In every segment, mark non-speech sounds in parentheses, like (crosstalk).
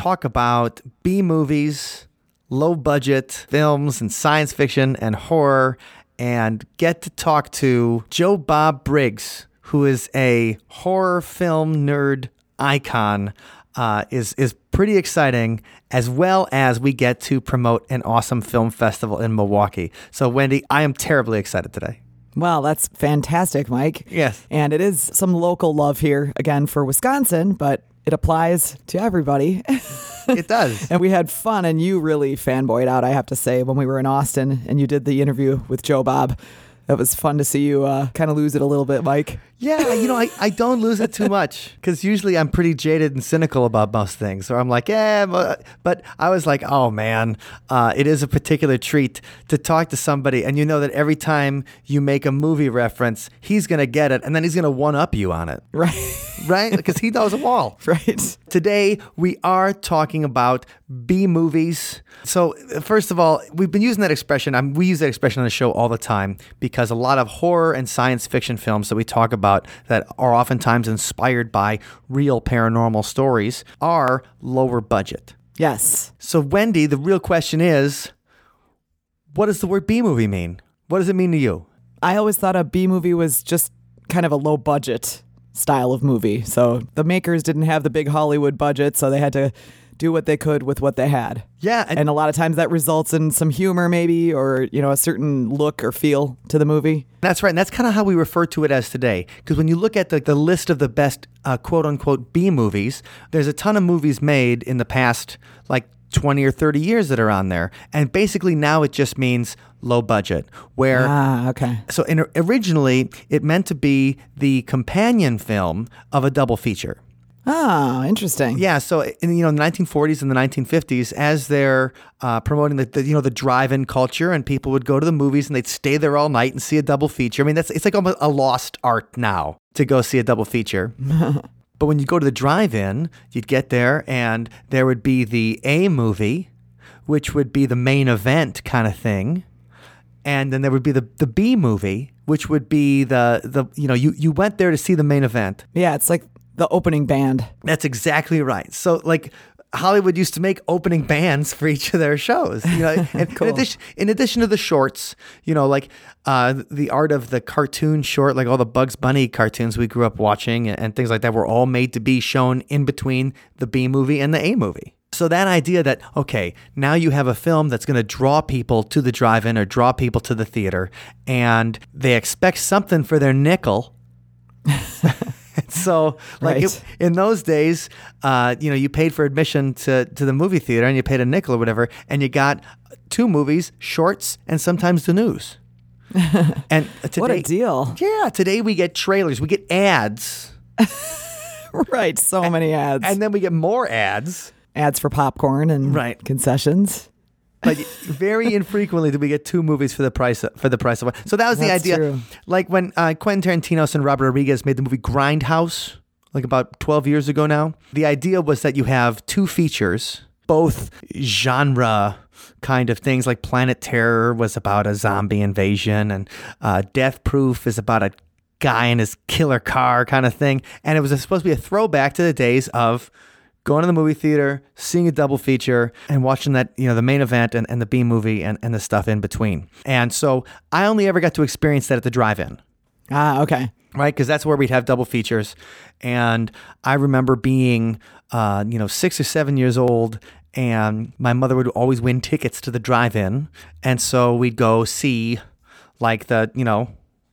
talk about B movies, low budget films, and science fiction and horror, and get to talk to Joe Bob Briggs, who is a horror film nerd icon. Uh, is is pretty exciting, as well as we get to promote an awesome film festival in Milwaukee. So, Wendy, I am terribly excited today. Well, that's fantastic, Mike. Yes. And it is some local love here again for Wisconsin, but it applies to everybody. It does. (laughs) and we had fun, and you really fanboyed out, I have to say, when we were in Austin and you did the interview with Joe Bob. It was fun to see you uh, kind of lose it a little bit, Mike. Yeah, you know, I, I don't lose it too (laughs) much because usually I'm pretty jaded and cynical about most things. Or I'm like, yeah, but, but I was like, oh man, uh, it is a particular treat to talk to somebody. And you know that every time you make a movie reference, he's going to get it and then he's going to one up you on it. Right. (laughs) Right? Because he knows them all. (laughs) right. Today, we are talking about B movies. So, first of all, we've been using that expression. I we use that expression on the show all the time because a lot of horror and science fiction films that we talk about that are oftentimes inspired by real paranormal stories are lower budget. Yes. So, Wendy, the real question is what does the word B movie mean? What does it mean to you? I always thought a B movie was just kind of a low budget style of movie. So the makers didn't have the big Hollywood budget, so they had to do what they could with what they had. Yeah, And a lot of times that results in some humor maybe or, you know, a certain look or feel to the movie. That's right. And that's kind of how we refer to it as today. Because when you look at the, the list of the best uh, quote unquote B movies, there's a ton of movies made in the past, like 20 or 30 years that are on there. And basically now it just means low budget, where. Ah, okay. So in, originally, it meant to be the companion film of a double feature. Ah, interesting. Yeah, so in you know the 1940s and the 1950s, as they're uh, promoting the, the you know the drive-in culture, and people would go to the movies and they'd stay there all night and see a double feature. I mean, that's it's like almost a lost art now to go see a double feature. (laughs) but when you go to the drive-in, you'd get there and there would be the A movie, which would be the main event kind of thing, and then there would be the the B movie, which would be the the you know you you went there to see the main event. Yeah, it's like the opening band. That's exactly right. So like Hollywood used to make opening bands for each of their shows. You know, (laughs) and Cool. in, addition, in addition to the shorts, you know, like uh, the art of the cartoon short, like all the Bugs Bunny cartoons we grew up watching and, and things like that, were all made to be shown in between the B movie and the A movie. So that idea that okay, now you have a film that's going to draw people to the drive-in or draw people to the theater, and they expect something for their nickel. (laughs) (laughs) so like Right. it, in those days uh, you know you paid for admission to, to the movie theater and you paid a nickel or whatever and you got two movies shorts and sometimes the news (laughs) and today What a deal. yeah today we get trailers we get ads (laughs) right, so many ads. and then we get more ads ads for popcorn and Right. concessions. But very infrequently do we get two movies for the price of, for the price of one. So that was the idea. true. Like when uh, Quentin Tarantino and Robert Rodriguez made the movie Grindhouse, like about 12 years ago now. The idea was that you have two features, both genre kind of things. Like Planet Terror was about a zombie invasion, and uh, Death Proof is about a guy in his killer car kind of thing. And it was supposed to be a throwback to the days of going to the movie theater, seeing a double feature, and watching that, you know, the main event and, and the B movie and, and the stuff in between. And so I only ever got to experience that at the drive in Ah, okay. right? Because that's where we'd have double features. And I remember being, uh, you know, six or seven years old, and my mother would always win tickets to the drive-in, and so we'd go see, like the, you know.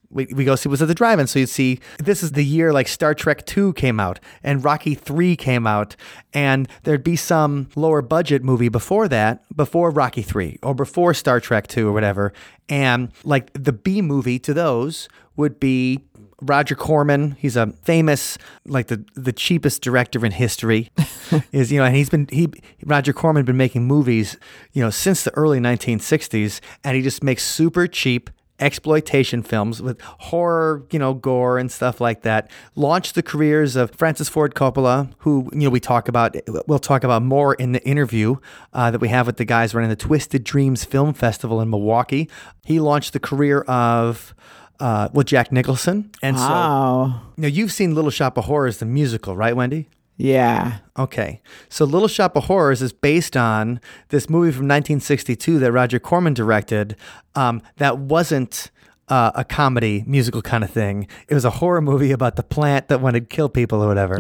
We, we go see was at the drive-in, so you'd see this is the year like Star Trek Two came out and Rocky Three came out, and there'd be some lower budget movie before that, before Rocky Three or before Star Trek Two or whatever, and like the B movie to those would be Roger Corman. He's a famous, like the the cheapest director in history. (laughs) is you know, and he's been he Roger Corman been making movies, you know, since the early 1960s, and he just makes super cheap exploitation films with horror, you know, gore and stuff like that. Launched the careers of Francis Ford Coppola, who you know we talk about. We'll talk about more in the interview uh, that we have with the guys running the Twisted Dreams Film Festival in Milwaukee. He launched the career of. Uh, well, Jack Nicholson, and so Wow. now you've seen Little Shop of Horrors, the musical, right, Wendy? Yeah. Okay. So Little Shop of Horrors is based on this movie from 1962 that Roger Corman directed um, that wasn't uh, a comedy musical kind of thing. It was a horror movie about the plant that wanted to kill people or whatever.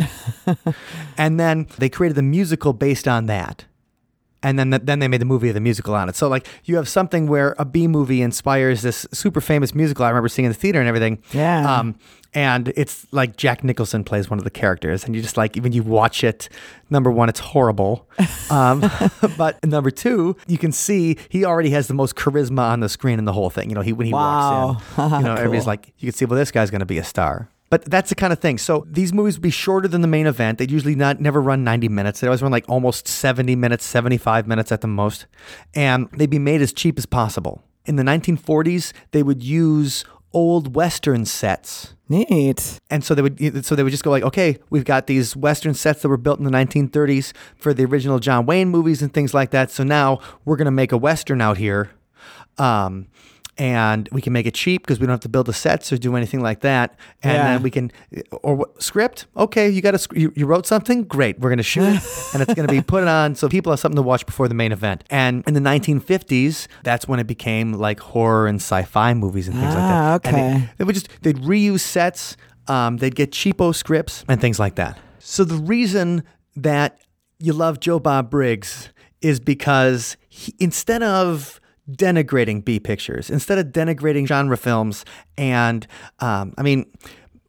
(laughs) and then they created the musical based on that. And then, then they made the movie of the musical on it. So like you have something where a B movie inspires this super famous musical. I remember seeing in the theater and everything. Yeah. Um, and it's like Jack Nicholson plays one of the characters, and you just like when you watch it. Number one, it's horrible, (laughs) um, (laughs) but number two, you can see he already has the most charisma on the screen in the whole thing. You know, he when he walks in, you know, (laughs) everybody's like, you can see, well, this guy's going to be a star. But that's the kind of thing. So these movies would be shorter than the main event. They'd usually not never run 90 minutes. They always run like almost 70 minutes, 75 minutes at the most. And they'd be made as cheap as possible. In the 1940s, they would use old Western sets. Neat. And so they would so they would just go like, okay, we've got these Western sets that were built in the 1930s for the original John Wayne movies and things like that. So now we're gonna make a Western out here. Um, and we can make it cheap because we don't have to build the sets or do anything like that. And Yeah. then we can, or what, script? Okay, you got a, you, you wrote something? Great. We're going to shoot it (laughs) and it's going to be put on so people have something to watch before the main event. And in the 1950s, that's when it became like horror and sci fi movies and things Ah, like that. And okay. they- they would just they'd reuse sets um, they'd get cheapo scripts and things like that so the reason that you love joe bob briggs is because he, instead of denigrating b pictures. Instead of denigrating genre films and um, i mean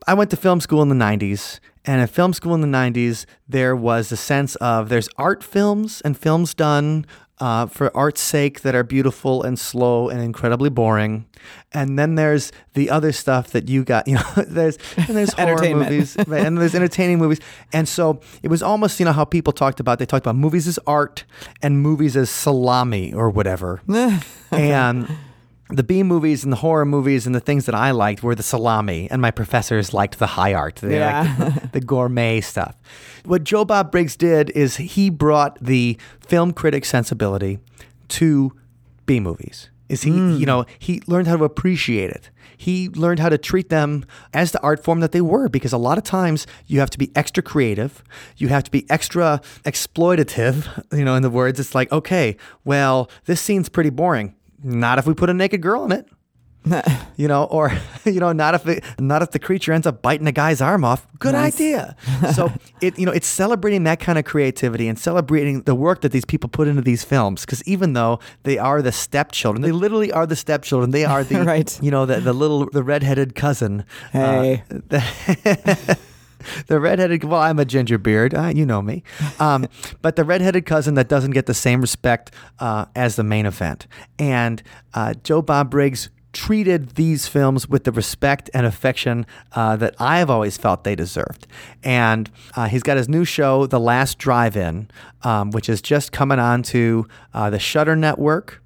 i went to film school in the 90s and at film school in the 90s there was a sense of there's art films and films done uh, for art's sake that are beautiful and slow and incredibly boring. And then there's the other stuff that you got, (laughs) you know, there's and there's horror movies, right? and there's entertaining movies. And so it was almost, you know, how people talked about they talked about movies as art and movies as salami or whatever. (laughs) and the B movies and the horror movies and the things that I liked were the salami, and my professors liked the high art. They Yeah. the, (laughs) the gourmet stuff. What Joe Bob Briggs did is he brought the film critic sensibility to B movies. Is he, you hmm. know, he learned how to appreciate it. He learned how to treat them as the art form that they were because a lot of times you have to be extra creative. You have to be extra exploitative, (laughs) you know, in the words. It's like, okay, well, this scene's pretty boring. Not if we put a naked girl in it (laughs) you know, or (laughs) you know, not if it, not if the creature ends up biting a guy's arm off. Good idea. (laughs) so it, you know, it's celebrating that kind of creativity and celebrating the work that these people put into these films. Because even though they are the stepchildren, they literally are the stepchildren. They are the Right. You know, the the little the redheaded cousin. uh, Hey. the, the redheaded. Well, I'm a ginger beard. Uh, you know me. Um, (laughs) but the redheaded cousin that doesn't get the same respect uh, as the main event. And uh, Joe Bob Briggs treated these films with the respect and affection uh, that I've always felt they deserved. And uh, he's got his new show, The Last Drive-In, um, which is just coming on to uh, the Shudder Network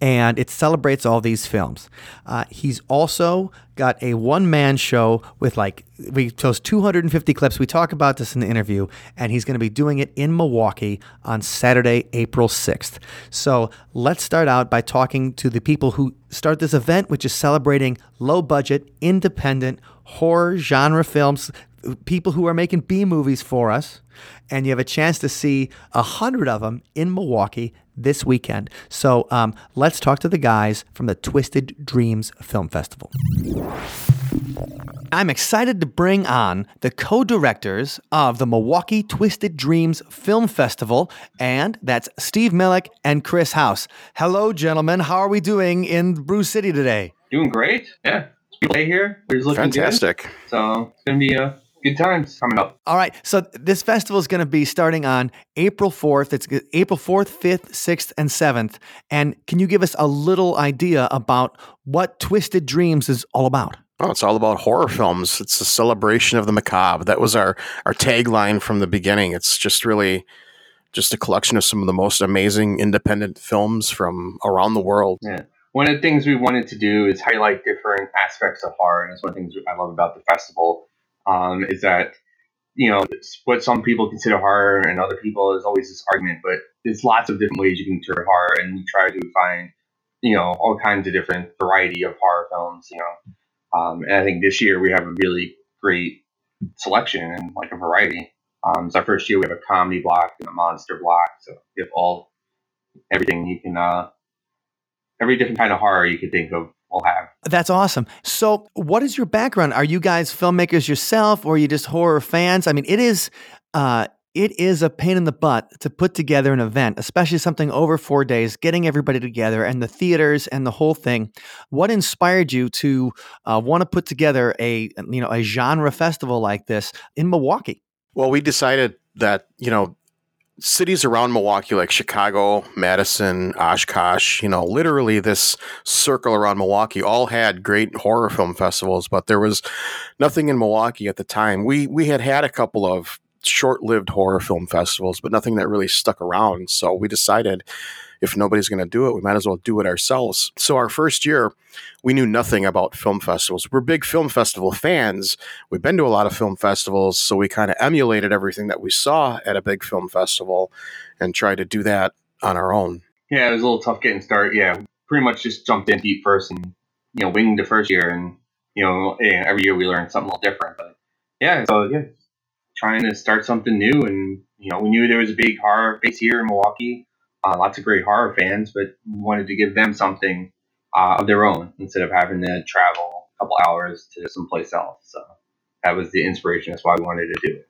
and it celebrates all these films. Uh, he's also got a one man show with like, we chose 250 clips. We talk about this in the interview, and he's going to be doing it in Milwaukee on Saturday, April 6th. So let's start out by talking to the people who start this event, which is celebrating low budget, independent horror genre films people who are making B movies for us, and you have a chance to see a hundred of them in Milwaukee this weekend. So um, let's talk to the guys from the Twisted Dreams Film Festival. I'm excited to bring on the co directors of the Milwaukee Twisted Dreams Film Festival, and that's Steve Millick and Chris House. Hello, gentlemen. How are we doing in Brew City today? Doing great. Yeah. It's a good day here. We're looking Fantastic. good. So it's gonna be uh, good times coming up. All right. So this festival is going to be starting on April 4th. It's April 4th, 5th, 6th, and 7th. And can you give us a little idea about what Twisted Dreams is all about? Oh, it's all about horror films. It's a celebration of the macabre. That was our our tagline from the beginning. It's just really just a collection of some of the most amazing independent films from around the world. Yeah. One of the things we wanted to do is highlight different aspects of horror, and it's one of the things I love about the festival um, is that you know what some people consider horror and other people is always this argument, but there's lots of different ways you can interpret horror, and we try to find you know all kinds of different variety of horror films. You know, um, and I think this year we have a really great selection and like a variety. Um, it's our first year. We have a comedy block and a monster block, so we have all everything you can, uh, every different kind of horror you could think of. We'll have. That's awesome. So, what is your background? Are you guys filmmakers yourself, or are you just horror fans? I mean, it is. Uh, it is a pain in the butt to put together an event, especially something over four days, getting everybody together and the theaters and the whole thing. What inspired you to uh, want to put together a you know a genre festival like this in Milwaukee? Well, we decided that, you know, cities around Milwaukee, like Chicago, Madison, Oshkosh, you know, literally this circle around Milwaukee all had great horror film festivals, but there was nothing in Milwaukee at the time. We we had had a couple of short-lived horror film festivals, but nothing that really stuck around. So we decided if nobody's going to do it, we might as well do it ourselves. So our first year, we knew nothing about film festivals. We're big film festival fans. We've been to a lot of film festivals, so we kind of emulated everything that we saw at a big film festival and tried to do that on our own. Yeah, it was a little tough getting started. Yeah, pretty much just jumped in deep first and you know winged the first year, and you know eh, every year we learned something a little different. But yeah, so yeah, trying to start something new, and you know we knew there was a big horror base here in Milwaukee uh, lots of great horror fans, but we wanted to give them something uh, of their own instead of having to travel a couple hours to someplace else. So that was the inspiration. That's why we wanted to do it.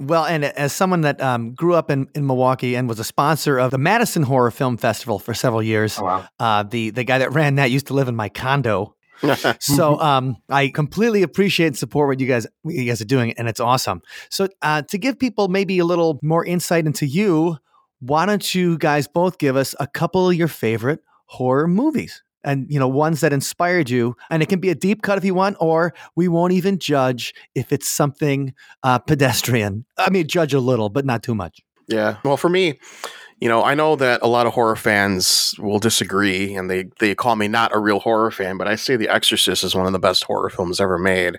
Well, and as someone that um, grew up in, in Milwaukee and was a sponsor of the Madison Horror Film Festival for several years, oh, wow. uh, the the guy that ran that used to live in my condo. (laughs) so um, I completely appreciate and support what you guys what you guys are doing, and it's awesome. So uh, to give people maybe a little more insight into you, why don't you guys both give us a couple of your favorite horror movies? And you know ones that inspired you, and it can be a deep cut if you want, or we won't even judge if it's something uh, pedestrian. I mean, judge a little, but not too much. Yeah. Well, for me, you know, I know that a lot of horror fans will disagree, and they they call me not a real horror fan, but I say The Exorcist is one of the best horror films ever made.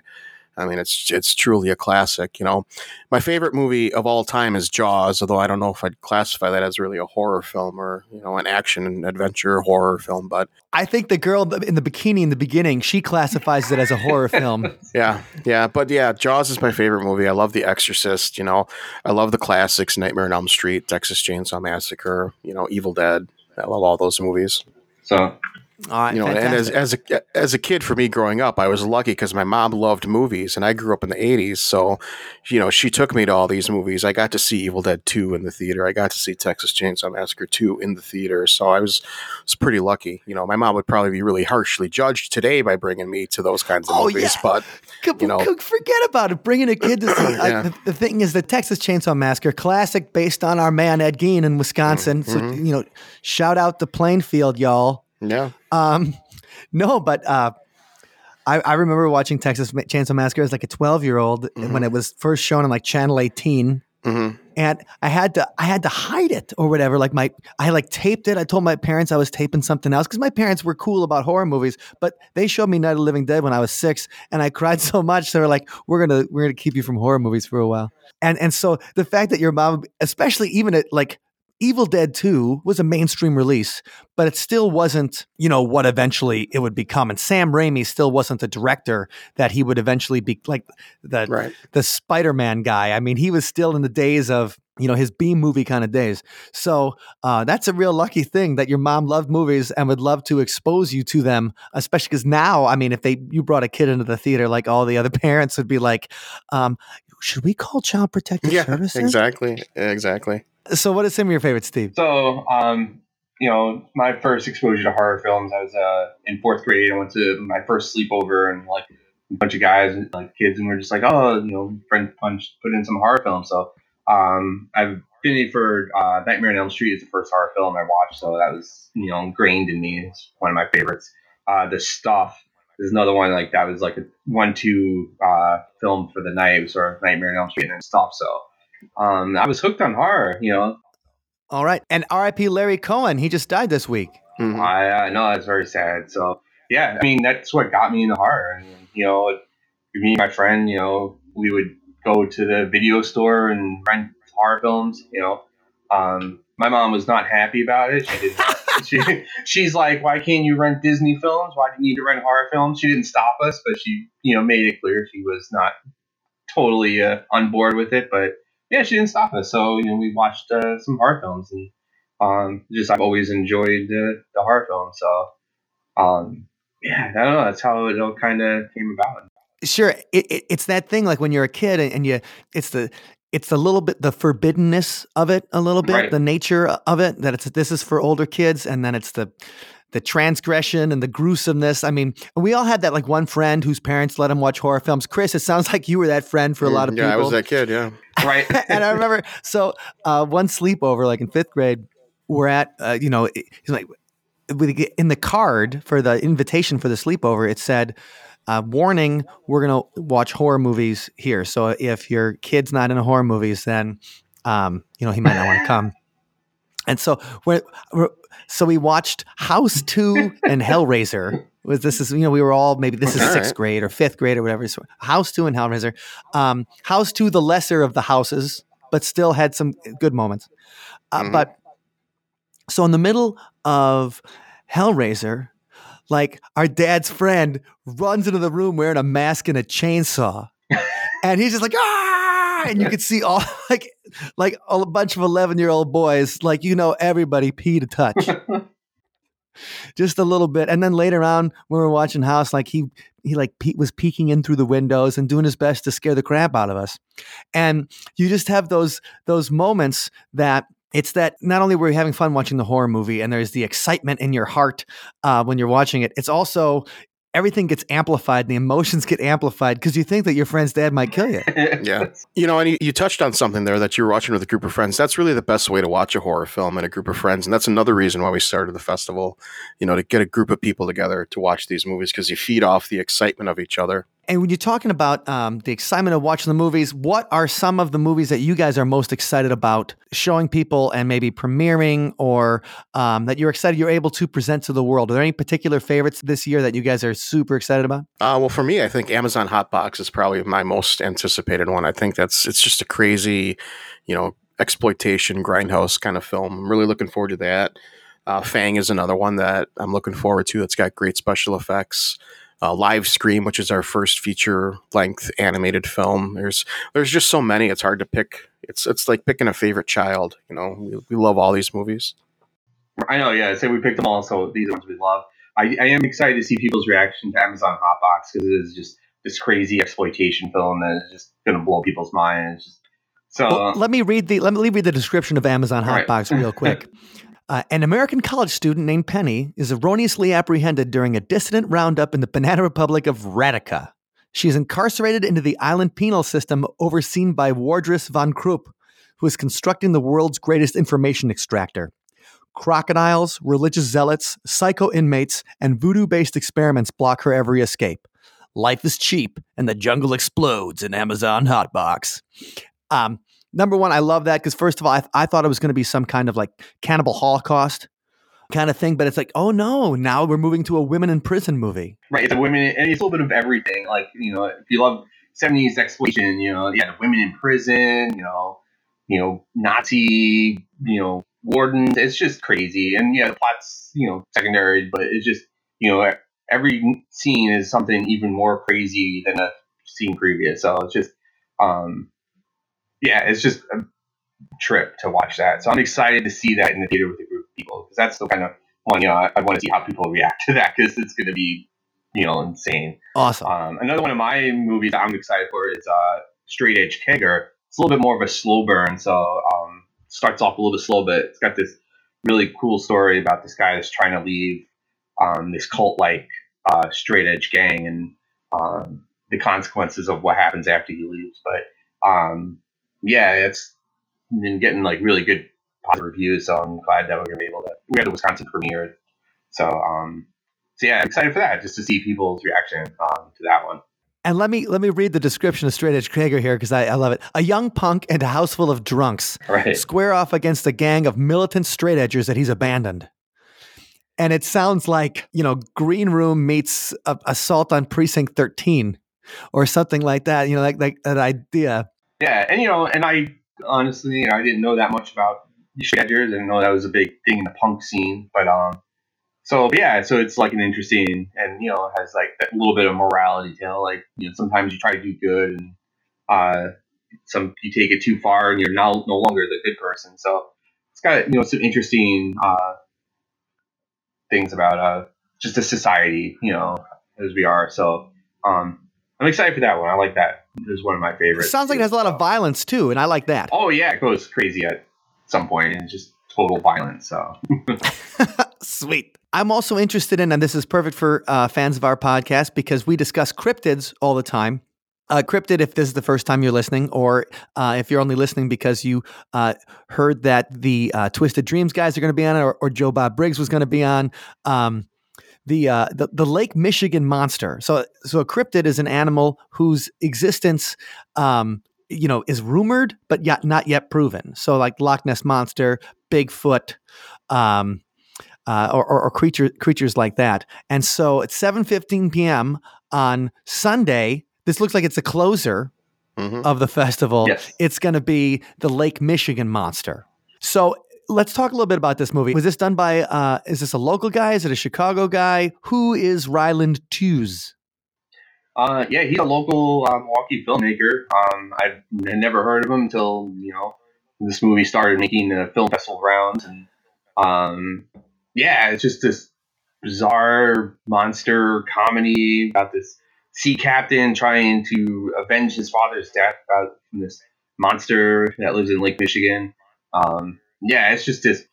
I mean, it's it's truly a classic. You know, my favorite movie of all time is Jaws, although I don't know if I'd classify that as really a horror film or you know an action and adventure horror film. But I think the girl in the bikini in the beginning she classifies it as a horror film. (laughs) yeah, yeah, but yeah, Jaws is my favorite movie. I love The Exorcist. You know, I love the classics: Nightmare on Elm Street, Texas Chainsaw Massacre. You know, Evil Dead. I love all those movies. So Right, you know, fantastic. and as as a as a kid for me growing up, I was lucky because my mom loved movies, and I grew up in the '80s. So, you know, she took me to all these movies. I got to see Evil Dead Two in the theater. I got to see Texas Chainsaw Massacre Two in the theater. So I was was pretty lucky. You know, my mom would probably be really harshly judged today by bringing me to those kinds of oh, movies, yeah. but you know, forget about it. Bringing a (clears throat) kid to see. yeah. the, the, thing is, the Texas Chainsaw Massacre, classic, based on our man Ed Gein in Wisconsin. Mm-hmm. So you know, shout out to Plainfield, y'all. Yeah. Um, (laughs) no, but uh, I, I remember watching Texas Chainsaw Massacre as like a 12 year old mm-hmm. when it was first shown on like Channel 18. Mm-hmm. And I had to I had to hide it or whatever. Like my I like taped it. I told my parents I was taping something else because my parents were cool about horror movies, but they showed me Night of the Living Dead when I was six, and I cried (laughs) so much they were like, "We're gonna we're gonna keep you from horror movies for a while." And and so the fact that your mom, especially even at like Evil Dead 2 was a mainstream release, but it still wasn't, you know, what eventually it would become. And Sam Raimi still wasn't the director that he would eventually be like the right. the Spider-Man guy. I mean, he was still in the days of, you know, his B movie kind of days. So uh, that's a real lucky thing that your mom loved movies and would love to expose you to them, especially because now, I mean, if they you brought a kid into the theater, like all the other (laughs) parents would be like, um, should we call Child Protective yeah, Services? Exactly. Exactly. So, what are some of your favorites, Steve? So, um, you know, my first exposure to horror films, I was uh, in fourth grade. I went to my first sleepover and like a bunch of guys and like kids, and we're just like, oh, you know, friend punch, put in some horror films. So, um, I've been for uh, Nightmare on Elm Street is the first horror film I watched, so that was you know ingrained in me. It's one of my favorites. Uh, the Stuff is another one like that was like a one-two uh, film for the night. It was sort of Nightmare on Elm Street and then stuff. So um, I was hooked on horror. You know, All right. And R.I.P. Larry Cohen. He just died this week. Mhm. I uh, know that's very sad. So yeah, I mean that's what got me into horror. And you know, me and my friend, you know, we would go to the video store and rent horror films. You know, um, my mom was not happy about it. She didn't. (laughs) she, she's like, why can't you rent Disney films? Why do you need to rent horror films? She didn't stop us, but she, you know, made it clear she was not totally uh, on board with it. But yeah, she didn't stop us. So you know, we watched uh, some horror films and um, just I've always enjoyed the, the horror film. So, um, yeah, I don't know. That's how it all kind of came about. Sure. It, it, it's that thing like when you're a kid and, and you, it's the, it's the little bit the forbiddenness of it a little bit Right. the nature of it that it's this is for older kids and then it's the the transgression and the gruesomeness i mean we all had that like one friend whose parents let him watch horror films chris it sounds (laughs) like you were that friend for a lot of yeah, people Yeah, I was that kid. Yeah. (laughs) Right. (laughs) and I remember so uh, one sleepover, like in fifth grade, we're at, uh, you know, he's like, with- in the card for the invitation for the sleepover, it said, uh, warning, we're going to watch horror movies here. So if your kid's not into horror movies, then, um, you know, he might not want to come. And so we're, we're, so we watched House (laughs) 2 and Hellraiser. Was this is you know we were all maybe this is All sixth right. grade or fifth grade or whatever. So House 2 and Hellraiser. Um, House 2 the lesser of the houses, but still had some good moments. Uh, Mhm. But so in the middle of Hellraiser, like our dad's friend runs into the room wearing a mask and a chainsaw, (laughs) and he's just like ah, (laughs) and you could see all (laughs) like like a bunch of eleven year old boys, like you know everybody pee to touch. (laughs) Just a little bit, and then later on, when we were watching House, like he he like pe- was peeking in through the windows and doing his best to scare the crap out of us, and you just have those those moments that it's that not only were you having fun watching the horror movie and there's the excitement in your heart uh, when you're watching it, it's also everything gets amplified and the emotions get amplified because you think that your friend's dad might kill you. (laughs) Yeah. You know, and you, you touched on something there that you were watching with a group of friends. That's really the best way to watch a horror film in a group of friends. And that's another reason why we started the festival, you know, to get a group of people together to watch these movies because you feed off the excitement of each other. And when you're talking about um, the excitement of watching the movies, what are some of the movies that you guys are most excited about showing people and maybe premiering or um, that you're excited you're able to present to the world? Are there any particular favorites this year that you guys are super excited about? Uh, well, for me, I think Amazon Hotbox is probably my most anticipated one. I think that's it's just a crazy, you know, exploitation grindhouse kind of film. I'm really looking forward to that. Uh, Fang is another one that I'm looking forward to. That's got great special effects. Uh, Live Scream, which is our first feature length animated film. There's there's just so many. It's hard to pick. It's it's like picking a favorite child. You know, we, we love all these movies. I know, yeah. So we picked them all, so these are ones we love. I, I am excited to see people's reaction to Amazon Hotbox because it is just this crazy exploitation film that is just going to blow people's minds. Just, so Well, let me read the let me read the description of Amazon All right. Hotbox real quick. (laughs) Uh, an American college student named Penny is erroneously apprehended during a dissident roundup in the Banana Republic of Radica. She is incarcerated into the island penal system overseen by Wardress von Krupp, who is constructing the world's greatest information extractor. Crocodiles, religious zealots, psycho inmates, and voodoo based experiments block her every escape. Life is cheap, and the jungle explodes in Amazon Hotbox. Um, number one, I love that because first of all, I, I thought it was going to be some kind of like cannibal holocaust kind of thing, but it's like, oh no, now we're moving to a women in prison movie. right, it's a women, and it's a little bit of everything. Like you know, if you love '70s exploitation, you know, yeah, the women in prison, you know, you know, Nazi, you know, wardens. It's just crazy, and yeah, the plot's you know secondary, but it's just you know every scene is something even more crazy than a scene previous. So it's just, um, yeah, it's just a trip to watch that. So I'm excited to see that in the theater with a group of people because that's the kind of one you know I, I want to see how people react to that because it's going to be you know insane. Awesome. Um, another one of my movies I'm excited for is uh, Straight Edge Kegger. It's a little bit more of a slow burn, so um, starts off a little bit slow, but it's got this really cool story about this guy that's trying to leave um, this cult like uh, straight edge gang and um, the consequences of what happens after he leaves. But um, yeah, it's been getting like really good positive reviews, so I'm glad that we're gonna be able to. We had the Wisconsin premiere, so um, so yeah, excited for that, just to see people's reaction um, to that one. And let me let me read the description of Straight Edge Kegger here because I, I love it. A young punk and a house full of drunks Right. square off against a gang of militant straight edgers that he's abandoned. And it sounds like, you know, Green Room meets a, Assault on Precinct 13 or something like that. You know, like, like that idea. Yeah, and you know, and I honestly, you know, I didn't know that much about the Shedgers. I didn't know that was a big thing in the punk scene, but um, so yeah, so it's like an interesting and you know has like a little bit of morality tale. Like you know, sometimes you try to do good and uh, some you take it too far and you're now no longer the good person. So it's got you know some interesting uh things about uh just a society, you know, as we are. So um, I'm excited for that one. I like that. It was one of my It favorites. sounds like it has a lot of violence too, and I like that. Oh yeah, it goes crazy at some point and it's just total violence. So (laughs) (laughs) Sweet. I'm also interested in, and this is perfect for uh, fans of our podcast because we discuss cryptids all the time. Uh, cryptid, if this is the first time you're listening, or uh, if you're only listening because you uh, heard that the uh, Twisted Dreams guys are going to be on, or, or Joe Bob Briggs was going to be on, um, the, uh, the the Lake Michigan monster. So, so a cryptid is an animal whose existence, um, you know, is rumored but yet not yet proven. So, like Loch Ness monster, Bigfoot, um, uh, or, or, or creature, creatures like that. And so at 7:15 p.m. on Sunday, this looks like it's a closer hmm of the festival. yes. It's going to be the Lake Michigan Monster. So let's talk a little bit about this movie. Was this done by? Uh, is this a local guy? Is it a Chicago guy? Who is Ryland Tews? Uh, yeah, he's a local uh, Milwaukee filmmaker. Um, I had never heard of him until you know this movie started making the film festival rounds, and um, yeah, it's just this bizarre monster comedy about this sea captain trying to avenge his father's death about from this monster that lives in Lake Michigan. Um, yeah, it's just this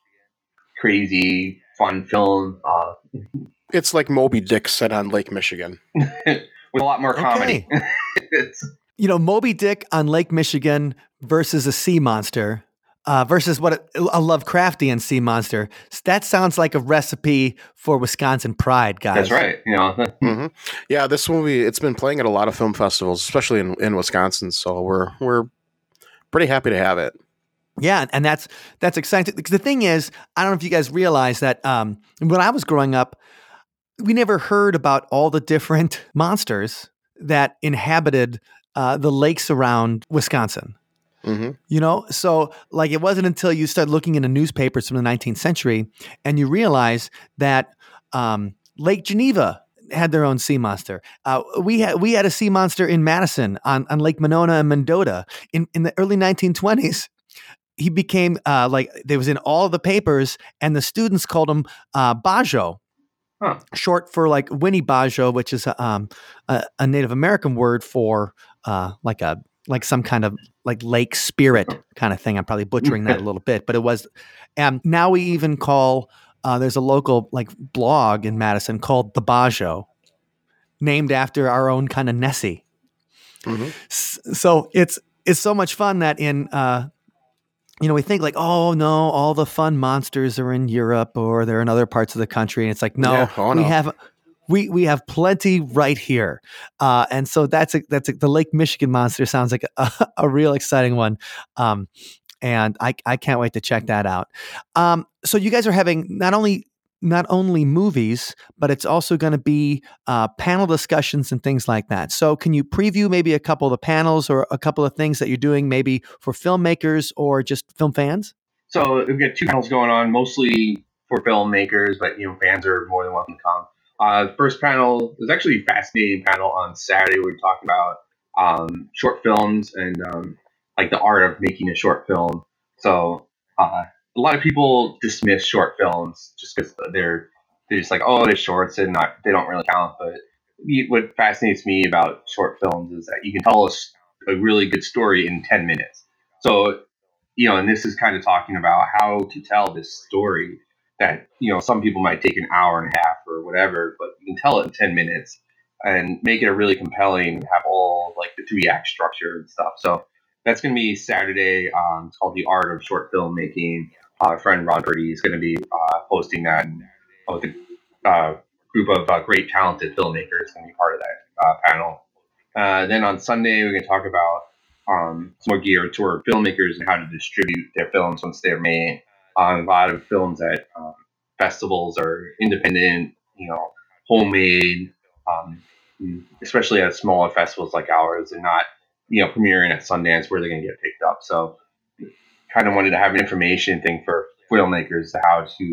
crazy fun film uh, It's like Moby Dick set on Lake Michigan. (laughs) with a lot more comedy. it's, (laughs) You know, Moby Dick on Lake Michigan versus a sea monster. Uh, versus what a, a Lovecraftian sea monster. That sounds like a recipe for Wisconsin pride, guys. that's right. You know, (laughs) hmm Yeah, this movie it's been playing at a lot of film festivals, especially in, in Wisconsin. So we're we're pretty happy to have it. Yeah, and that's that's exciting. Because the thing is, I don't know if you guys realize that um, when I was growing up, we never heard about all the different (laughs) monsters that inhabited uh, the lakes around Wisconsin. hmm You know, so like it wasn't until you start looking into newspapers from the 19th century and you realize that um, Lake Geneva had their own sea monster. Uh, we had we had a sea monster in Madison on, on Lake Monona and Mendota in in the early 1920s. He became uh, like they was in all the papers, and the students called him uh, Bozho, Huh. short for like Winnebozho, which is a, um, a, a Native American word for uh, like a like some kind of like lake spirit kind of thing. I'm probably butchering that a (laughs) little bit, but it was. And now we even call uh, there's a local like blog in Madison called the Bozho, named after our own kind of Nessie. hmm So it's it's so much fun that in uh, you know we think like oh no all the fun monsters are in Europe or they're in other parts of the country. And it's like no Yeah, oh, we have we we have plenty right here. Uh, and so that's a, that's a, the Lake Michigan monster sounds like a, (laughs) a real exciting one. Um, and I I can't wait to check that out. Um, so you guys are having not only not only movies, but it's also going to be uh, panel discussions and things like that. So, can you preview maybe a couple of the panels or a couple of things that you're doing, maybe for filmmakers or just film fans? So we've got two panels going on, mostly for filmmakers, but you know fans are more than welcome to come. Uh, the first panel is actually a fascinating panel on Saturday. We talking about um, short films and um, like the art of making a short film. So uh, a lot of people dismiss short films just because they're they're just like oh they're shorts and not they don't really count. But what fascinates me about short films is that you can tell us a really good story in ten minutes. So you know, and this is kind of talking about how to tell this story that, you know, some people might take an hour and a half or whatever, but you can tell it in 10 minutes and make it a really compelling, have all like the three act structure and stuff. So that's going to be Saturday. Um, it's called The Art of Short Filmmaking. Our friend Ron Purdy is going to be uh, hosting that. And, oh, the uh, group of uh, great talented filmmakers going to be part of that uh, panel. Uh, then on Sunday, we're going to talk about um, more geared toward filmmakers and how to distribute their films once they're made. Um, a lot of films at um, festivals are independent, you know, homemade, um, especially at smaller festivals like ours, and not you know premiering at Sundance where they're going to get picked up. So, kind of wanted to have an information thing for filmmakers how to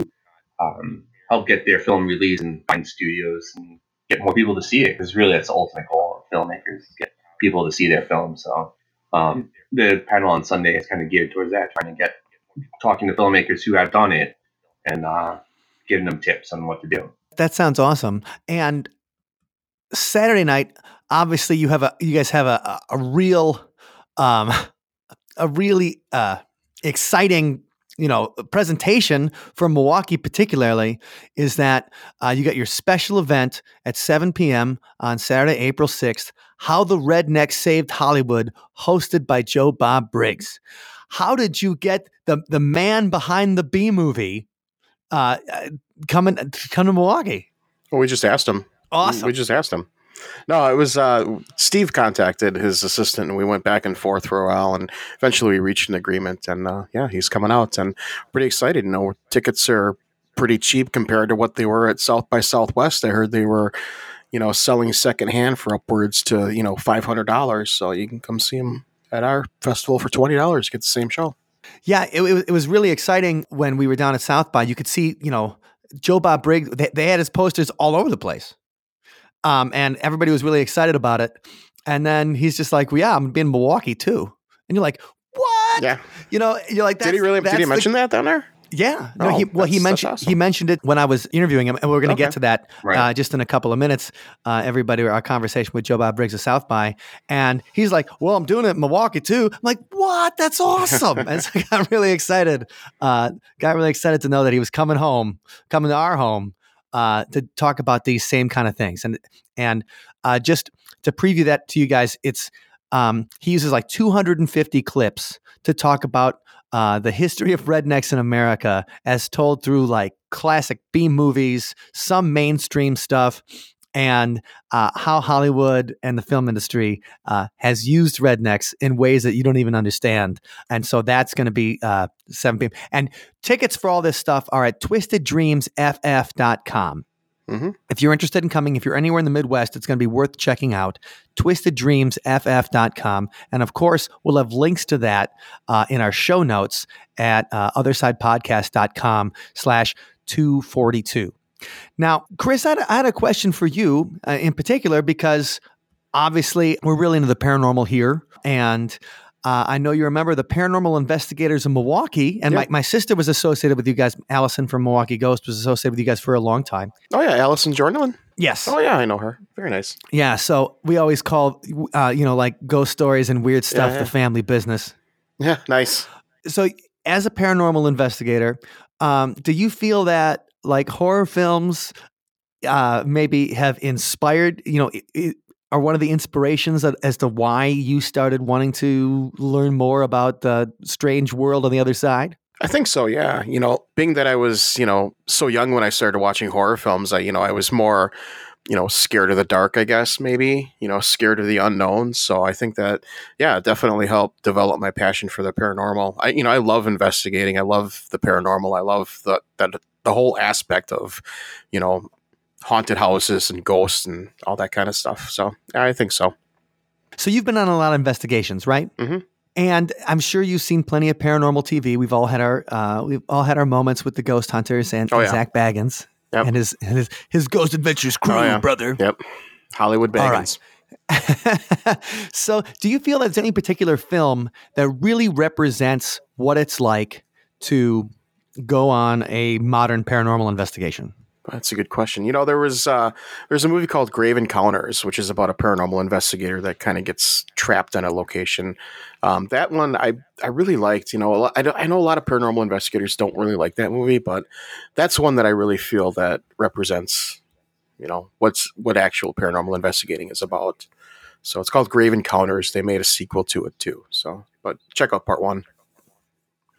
um, help get their film released and find studios and get more people to see it because really that's the ultimate goal of filmmakers get people to see their film. So um, the panel on Sunday is kind of geared towards that, trying to get talking to filmmakers who have done it and uh, giving them tips on what to do. That sounds awesome. And Saturday night, obviously, you have a you guys have a a, a real, um, a really uh, exciting you know presentation from Milwaukee particularly is that uh, you got your special event at 7 p.m. on Saturday, April 6th. How the Rednecks Saved Hollywood, hosted by Joe Bob Briggs. How did you get the the man behind the B movie uh, coming come to Milwaukee? Well, we just asked him. Awesome. We just asked him. No, it was uh, Steve contacted his assistant, and we went back and forth for a while, and eventually we reached an agreement. And uh, yeah, he's coming out, and pretty excited. You know, tickets are pretty cheap compared to what they were at South by Southwest. I heard they were, you know, selling secondhand for upwards to you know five hundred dollars. So you can come see him at our festival for twenty dollars, get the same show. Yeah, it, it, was really exciting when we were down at South by. You could see, you know, Joe Bob Briggs. They, they had his posters all over the place. Um, and everybody was really excited about it. And then he's just like, well, yeah, I'm being Milwaukee too. And you're like, what? Yeah. You know, you're like, did he really? Did he mention the, that down there? Yeah. No, oh, he, well, he mentioned awesome. he mentioned it when I was interviewing him, and we're going to okay. get to that right. uh, just in a couple of minutes. Uh, everybody, our conversation with Joe Bob Briggs of South by, and he's like, "Well, I'm doing it in Milwaukee too." I'm like, "What? That's awesome!" and so I got really excited. Uh, got really excited to know that he was coming home, coming to our home, uh, to talk about these same kind of things. And and uh, just to preview that to you guys, it's um, he uses like 250 clips to talk about uh, the history of rednecks in America as told through like classic B movies, some mainstream stuff, and uh, how Hollywood and the film industry uh, has used rednecks in ways that you don't even understand. And so that's going to be uh, 7 p.m. And tickets for all this stuff are at twisteddreamsff.com. Mm-hmm. If you're interested in coming, if you're anywhere in the Midwest, it's going to be worth checking out. TwistedDreamsFF.com. And of course, we'll have links to that uh, in our show notes at uh, OthersidePodcast.com slash 242. Now, Chris, I had, I had a question for you uh, in particular because obviously we're really into the paranormal here. And uh, I know you remember the paranormal investigators in Milwaukee, and yep. my, my sister was associated with you guys. Allison from Milwaukee Ghost was associated with you guys for a long time. Oh yeah, Allison Jordan. Yes. Oh yeah, I know her. Very nice. Yeah. So we always call, uh, you know, like ghost stories and weird stuff, yeah, yeah. the family business. Yeah. Nice. So as a paranormal investigator, um, do you feel that like horror films uh, maybe have inspired, you know, it, are one of the inspirations as to why you started wanting to learn more about the strange world on the other side? I think so, yeah. You know, being that I was, you know, so young when I started watching horror films, I, you know, I was more, you know, scared of the dark, I guess, maybe, you know, scared of the unknown. So I think that, yeah, definitely helped develop my passion for the paranormal. I, you know, I love investigating. I love the paranormal. I love the, that the whole aspect of, you know, haunted houses and ghosts and all that kind of stuff. So I think so. So you've been on a lot of investigations, right? Mm-hmm. And I'm sure you've seen plenty of paranormal TV. We've all had our uh, we've all had our moments with the ghost hunters and, oh, yeah. Zak Bagans yep. and his, his his Ghost Adventures crew, oh, yeah. brother. Yep, Hollywood Bagans. (laughs) so, do you feel that there's any particular film that really represents what it's like to go on a modern paranormal investigation? That's a good question. You know, there was uh, there's a movie called Grave Encounters, which is about a paranormal investigator that kind of gets trapped on a location. Um, that one I I really liked. You know, I, I know a lot of paranormal investigators don't really like that movie, but that's one that I really feel that represents, you know, what's what actual paranormal investigating is about. So it's called Grave Encounters. They made a sequel to it too. So, but check out part one.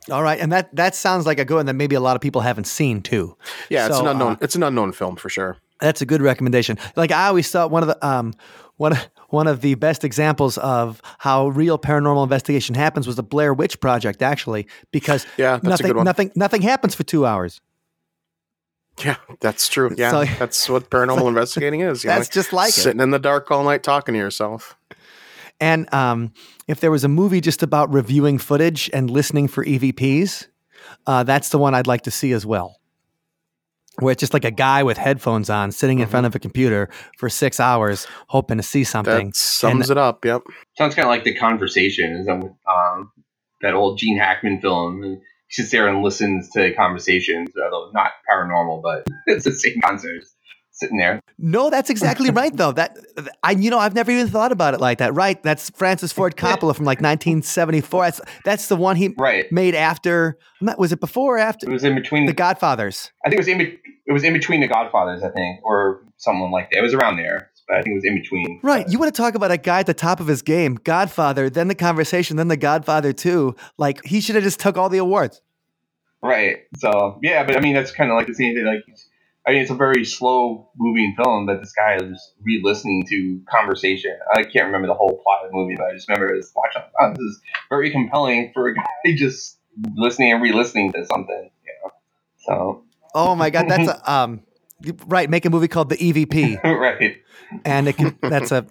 All right, and that that sounds like a good one that maybe a lot of people haven't seen too. Yeah, so, it's an unknown. Uh, it's an unknown film for sure. That's a good recommendation. Like I always thought one of the um one one of the best examples of how real paranormal investigation happens was the Blair Witch Project, actually, because Yeah, nothing nothing nothing happens for two hours. Yeah, that's true. Yeah, So- that's what paranormal (laughs) investigating is. you That's know, just like it. sitting in the dark all night talking to yourself. And um, if there was a movie just about reviewing footage and listening for EVPs, uh, that's the one I'd like to see as well. Where it's just like a guy with headphones on sitting in front of a computer for six hours hoping to see something. That sums it up. Yep. Sounds kind of like the conversation. Is that um, that old Gene Hackman film? And he sits there and listens to conversations, although not paranormal, but (laughs) it's the same concept. Sitting there, No, that's exactly (laughs) right though. That I you know, I've never even thought about it like that. Right. That's Francis Ford (laughs) Coppola from like 1974. That's that's the one he right? made after not- was it before or after It was in between. The Godfathers? I think it was in. be- It was in between the Godfathers, I think, or someone like that. It was around there, I think it was in between. Right. You want to talk about a guy at the top of his game, Godfather, then the conversation, then the Godfather 2. Like he should have just took all the awards. Right. So yeah, but I mean that's kind of like the same thing. Like, I mean, it's a very slow moving film, but this guy is just re-listening to conversation. I can't remember the whole plot of the movie, but I just remember it's watching. Oh, this is very compelling for a (laughs) guy just listening and re-listening to something. You know. So Oh my god, that's a (laughs) um right, make a movie called The EVP (laughs) right. and it can, that's a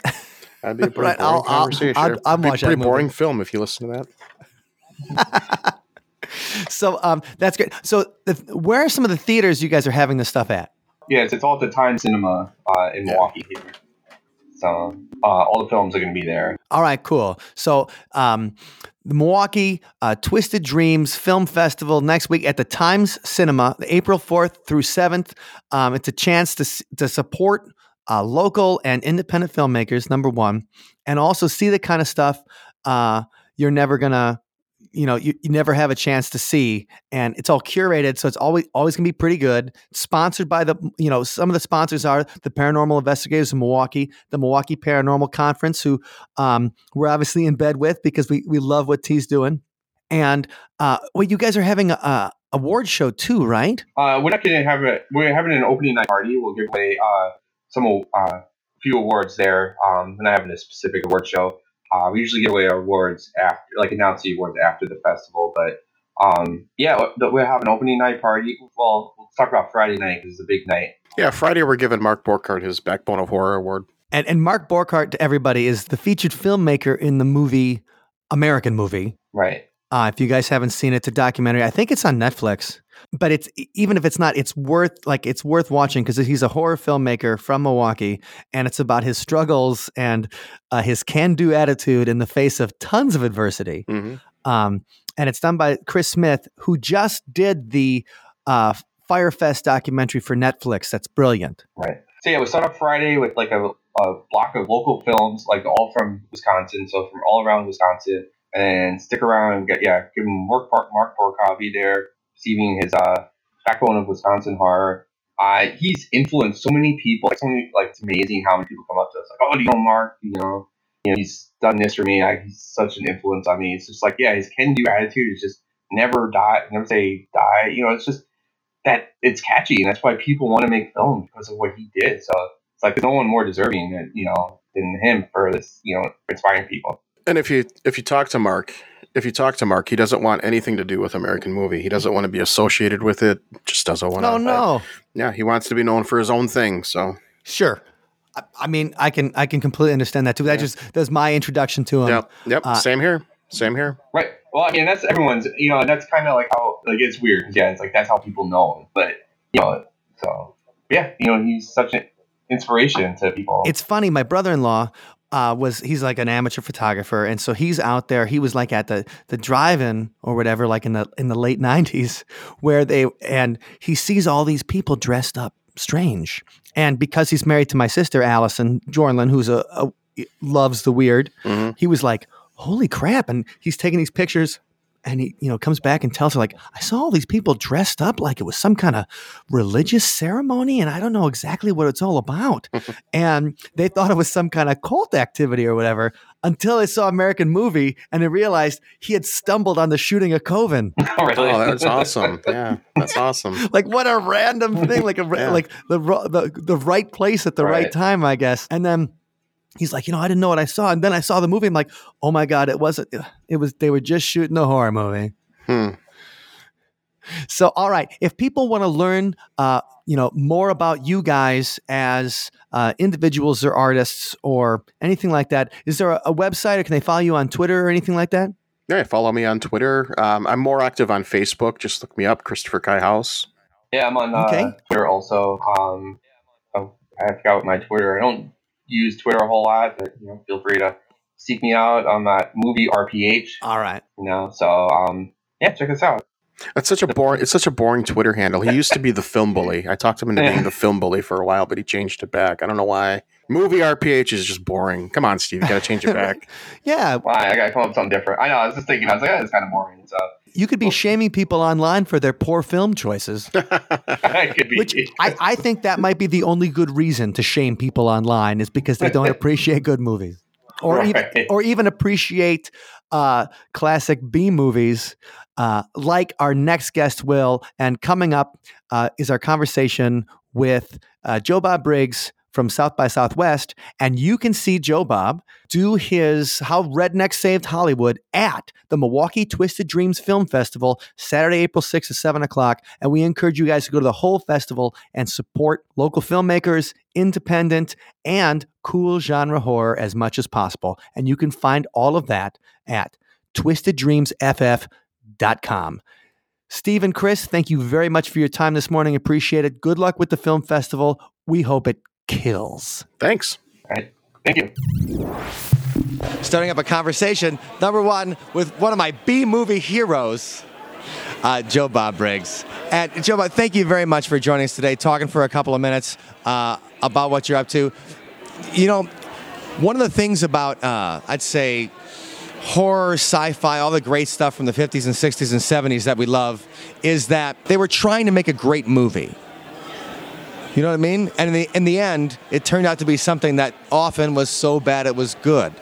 That'd be a pretty Right, boring I'll- I'll- I'd- I'd It'd be a watch that pretty movie. boring film if you listen to that. (laughs) so um that's great. So the, where are some of the theaters you guys are having this stuff at? Yeah, it's, it's all at the Times Cinema uh, in. Milwaukee here. So uh, all the films are going to be there. All right, cool. So, um, the Milwaukee uh, Twisted Dreams Film Festival next week at the Times Cinema, the April 4th through 7th. Um, it's a chance to, to support uh, local and independent filmmakers, number one, and also see the kind of stuff uh, you're never going to. You know, you, you never have a chance to see, and it's all curated, so it's always always gonna be pretty good. Sponsored by the, you know, some of the sponsors are the Paranormal Investigators in Milwaukee, the Milwaukee Paranormal Conference, who um, we're obviously in bed with because we we love what T's doing. And uh, well, you guys are having a, a award show too, right? Uh, we're not going to have a. We're having an opening night party. We'll give away uh, some uh, few awards there. Um, we're not having a specific award show. Uh, we usually give away our awards after, like announce the awards after the festival. But um, yeah, we- we'll have an opening night party. Well, we'll talk about Friday night because it's a big night. Yeah, Friday we're giving Mark Borchardt his Backbone of Horror award. And and Mark Borchardt to everybody is the featured filmmaker in the movie American Movie. Right. Uh, if you guys haven't seen it, it's a documentary. I think it's on Netflix. But it's even if it's not, it's worth like it's worth watching because he's a horror filmmaker from Milwaukee, and it's about his struggles and uh, his can-do attitude in the face of tons of adversity. hmm Um, and it's done by Chris Smith, who just did the uh, Fyre Fest documentary for Netflix. That's brilliant. Right. So yeah, we start up Friday with like a, a block of local films, like all from Wisconsin, so from all around Wisconsin, and stick around get yeah, give him Mark Mark Mark Borchardt be there, receiving his uh backbone of Wisconsin horror. Uh, he's influenced so many people. So many, like it's amazing how many people come up to us like, oh, do you know Mark? You know, you know, he's done this for me. I, he's such an influence on me. It's just like yeah, his can-do attitude is just never die, never say die. You know, it's just that it's catchy, and that's why people want to make films because of what he did. So it's like there's no one more deserving than you know than him for this, you know, inspiring people. And if you if you talk to Mark, if you talk to Mark, he doesn't want anything to do with American Movie. He doesn't want to be associated with it. Just doesn't want No, to. no, no. Yeah, he wants to be known for his own thing. So sure. I, I mean, I can I can completely understand that too. That just that's my introduction to him. yep, yep. uh, Same here. Same here. Right. Well, I mean, that's everyone's. You know, that's kind of like how like it's weird. Yeah, it's like that's how people know him. But you know, so yeah, you know, he's such an inspiration to people. It's funny. My brother-in-law uh, was he's like an amateur photographer, and so he's out there. He was like at the the drive-in or whatever, like in the in the late (laughs) '90s, where they and he sees all these people dressed up strange. And because he's married to my sister Allison Jorlin, who's a, a loves the weird, Mhm. he was like, "Holy crap!" And he's taking these pictures and he, you know, comes back and tells her like, I saw all these people dressed up like it was some kind of religious ceremony, and I don't know exactly what it's all about. (laughs) and they thought it was some kind of cult activity or whatever until they saw American movie and they realized he had stumbled on the shooting of Coven. (laughs) Oh, really? Oh, that's awesome. Yeah, that's awesome. (laughs) like what a random thing, like a Yeah. like the the the right place at the right. Right. time, I guess. And then he's like, you know, I didn't know what I saw, and then I saw the movie. I'm like, oh my god, it wasn't. It was they were just shooting a horror movie. Hmm. So, all right, if people want to learn, uh, you know, more about you guys as uh, individuals or artists or anything like that, is there a, a website or can they follow you on Twitter or anything like that? Yeah, follow me on Twitter. Um, I'm more active on Facebook. Just look me up, Christopher Kai House. Yeah, I'm on uh, Okay. Twitter also. Um, oh, I forgot what my Twitter. I don't use Twitter a whole lot, but you know, feel free to seek me out on that movie RPH. All right. You know, so um, yeah, check us out. That's such a boring. It's such a boring Twitter handle. He used to be the film bully. I talked him into being the (laughs) film bully for a while, but he changed it back. I don't know why. Movie RPH is just boring. Come on, Steve, you got to change it back. (laughs) Yeah, Why? I gotta come up with something different. I know. I was just thinking. I was like, oh, it's kind of boring. So you could be shaming people online for their poor film choices. (laughs) it could be. Which I, I think that might be the only good reason to shame people online is because they don't (laughs) appreciate good movies, or even or even appreciate uh, classic B movies, uh, like our next guest will. And coming up uh, is our conversation with uh, Joe Bob Briggs from South by Southwest, and you can see Joe Bob do his How Redneck Saved Hollywood at the Milwaukee Twisted Dreams Film Festival, Saturday, April 6th at 7 o'clock. And we encourage you guys to go to the whole festival and support local filmmakers, independent, and cool genre horror as much as possible. And you can find all of that at twisteddreamsff.com. Steve and Chris, thank you very much for your time this morning. Appreciate it. Good luck with the film festival. We hope it kills. Thanks. All right. Thank you. starting up a conversation. Number one with one of my B movie heroes, uh, Joe Bob Briggs. And Joe Bob, thank you very much for joining us today, talking for a couple of minutes uh, about what you're up to. You know, one of the things about, uh, I'd say, horror, sci-fi, all the great stuff from the 50s and 60s and 70s that we love is that they were trying to make a great movie. You know what I mean? And in the in the end, it turned out to be something that often was so bad it was good.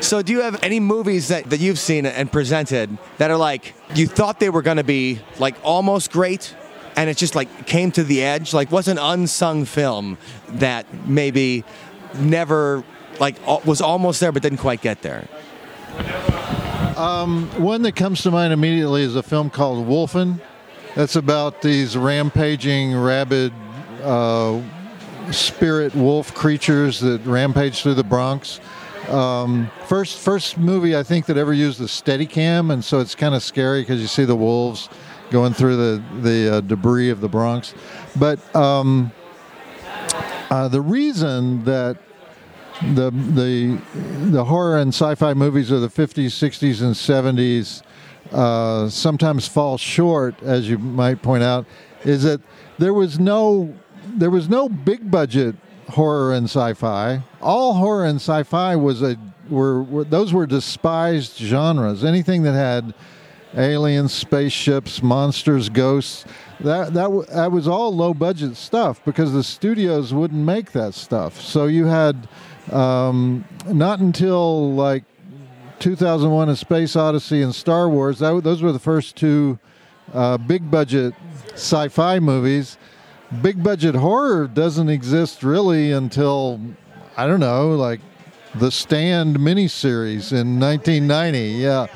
So do you have any movies that, that you've seen and presented that are like you thought they were gonna be like almost great and it just like came to the edge? Like was an unsung film that maybe never like was almost there but didn't quite get there. Um, One that comes to mind immediately is a film called Wolfen. That's about these rampaging, rabid uh, spirit wolf creatures that rampage through the Bronx. Um, first, first movie I think that ever used a Steadicam, and so it's kind of scary because you see the wolves going through the the uh, debris of the Bronx. But um, uh, the reason that the the the horror and sci-fi movies of the 50s, 60s, and 70s uh, sometimes fall short, as you might point out, is that there was no there was no big budget horror and sci-fi. All horror and sci-fi was a were, were those were despised genres. Anything that had aliens, spaceships, monsters, ghosts. That that that was all low budget stuff because the studios wouldn't make that stuff. So you had um, not until like 2001: A Space Odyssey and Star Wars. That, those were the first two uh, big budget sci-fi movies. Big budget horror doesn't exist really until I don't know, like the Stand miniseries in 1990. Yeah.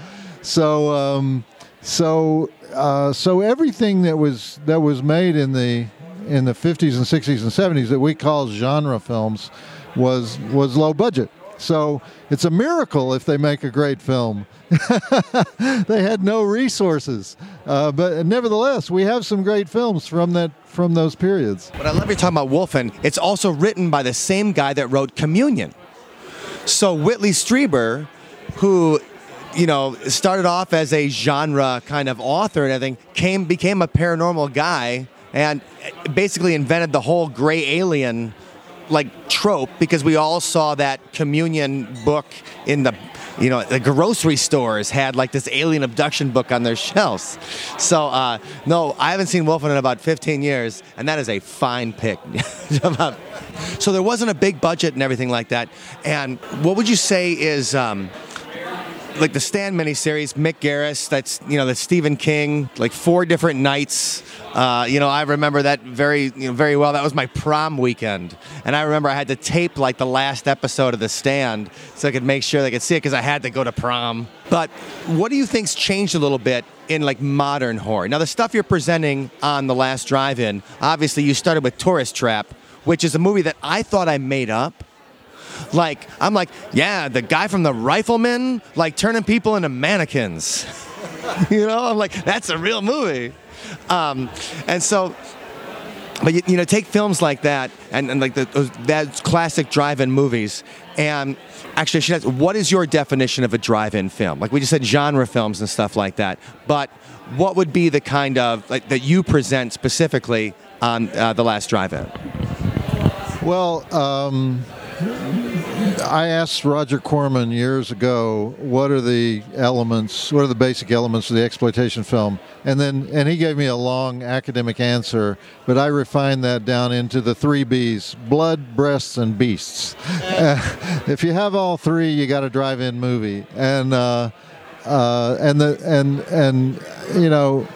So um, so uh, so everything that was that was made in the in the 50s and 60s and 70s that we call genre films was was low budget. So it's a miracle if they make a great film. (laughs) they had no resources, uh, but nevertheless, we have some great films from that from those periods. But I love you talking about Wolfen. It's also written by the same guy that wrote Communion. So Whitley Strieber, who you know started off as a genre kind of author and everything, came became a paranormal guy and basically invented the whole gray alien like trope because we all saw that Communion book in the you know, the grocery stores had like this alien abduction book on their (laughs) shelves. So, uh, no, I haven't seen Wolfen in about 15 years, and that is a fine pick. (laughs) so there wasn't a big budget and everything like that. And what would you say is um, like the Stand miniseries, Mick Garris, that's you know the Stephen King, like four different nights. Uh, you know, I remember that very you know, very well. That was my prom weekend, and I remember I had to tape like the last episode of The Stand so I could make sure they could see it because I had to go to prom. But what do you think's changed a little bit in like modern horror? Now, the stuff you're presenting on the last drive-in, obviously you started with Tourist Trap, which is a movie that I thought I made up. Like, I'm like, yeah, the guy from the Rifleman, like turning people into mannequins. (laughs) you know, I'm like, that's a real movie. Um, and so, but you, you, know, take films like that and, and like the, those, that classic drive-in movies, and actually, she has, what is your definition of a drive-in film? Like we just said, genre films and stuff like that. But what would be the kind of like that you present specifically on uh, the last drive-in? Well. Um I asked Roger Corman years ago, what are the elements, what are the basic elements of the exploitation film? And then, and he gave me a long academic answer, but I refined that down into the three B's blood, breasts, and beasts. (laughs) If you have all three, you got a drive in movie. And, uh, uh, and the and and you know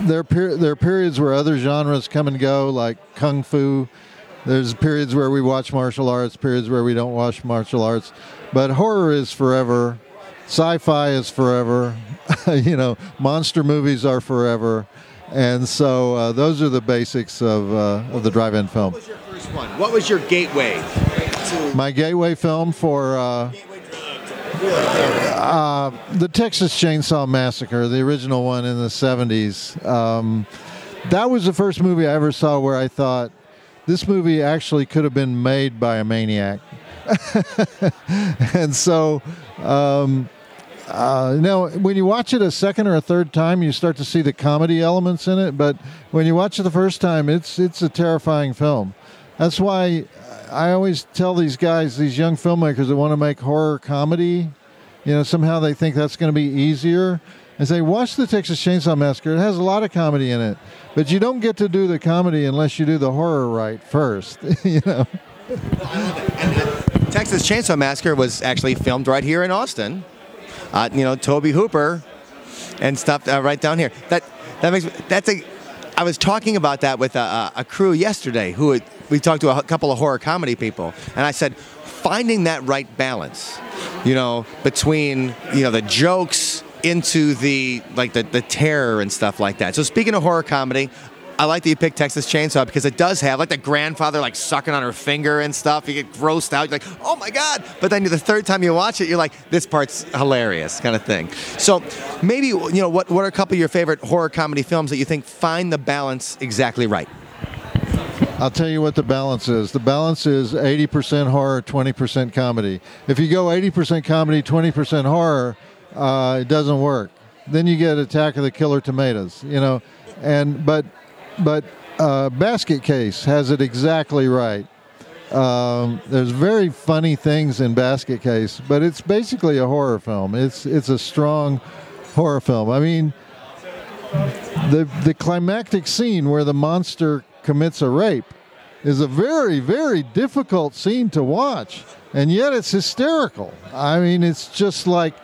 there are there are periods where other genres come and go like kung fu there's periods where we watch martial arts, periods where we don't watch martial arts, but horror is forever. Sci-fi is forever. (laughs) you know, monster movies are forever, and so uh, those are the basics of uh, of the drive-in film. What was your first one? What was your gateway? My gateway film for. Uh, uh, the Texas Chainsaw Massacre, the original one in the 70s. Um, that was the first movie I ever saw where I thought, this movie actually could have been made by a maniac. (laughs) and so, um, uh, now, when you watch it a second or a third time, you start to see the comedy elements in it. But when you watch it the first time, it's it's a terrifying film. That's why I always tell these guys, these young filmmakers that want to make horror comedy, you know, somehow they think that's going to be easier and say, watch the Texas Chainsaw Massacre. It has a lot of comedy in it, but you don't get to do the comedy unless you do the horror right first. (laughs) you know. Texas Chainsaw Massacre was actually filmed right here in Austin. Uh, you know, Tobe Hooper and stuff uh, right down here. That that makes that's a. I was talking about that with a, a crew yesterday. Who had, we talked to a couple of horror comedy people, and I said, finding that right balance, you know, between you know the jokes into the like the, the terror and stuff like that. So speaking of horror comedy, I like that you picked Texas Chainsaw because it does have like the grandfather like sucking on her finger and stuff. You get grossed out. You're like, oh my god! But then the third time you watch it, you're like, this part's hilarious, kind of thing. So maybe you know what? What are a couple of your favorite horror comedy films that you think find the balance exactly right? I'll tell you what the balance is. The balance is 80% horror, 20% comedy. If you go 80% comedy, 20% horror, uh, it doesn't work. Then you get Attack of the Killer Tomatoes, you know, and but but uh, Basket Case has it exactly right. Um, there's very funny things in Basket Case, but it's basically a horror film. It's it's a strong horror film. I mean, the the climactic scene where the monster commits a rape is a very very difficult scene to watch, and yet it's hysterical. I mean, it's just like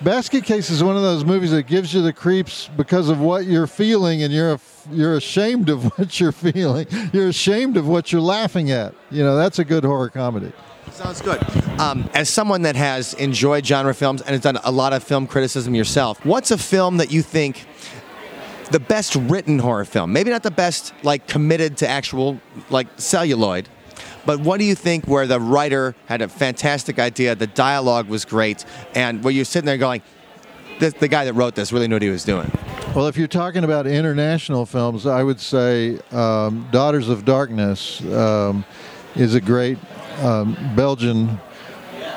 Basket Case is one of those movies that gives you the creeps because of what you're feeling, and you're you're ashamed of (laughs) what you're feeling. You're ashamed of what you're laughing at. You know, that's a good horror comedy. Sounds good. Um, as someone that has enjoyed genre films and has done a lot of film criticism yourself, what's a film that you think the best written horror film? Maybe not the best, like committed to actual like celluloid, but what do you think where the writer had a fantastic idea, the dialogue was great, and where you're sitting there going, the, the guy that wrote this really knew what he was doing? Well, if you're talking about international films, I would say um, Daughters of Darkness um, is a great um, Belgian,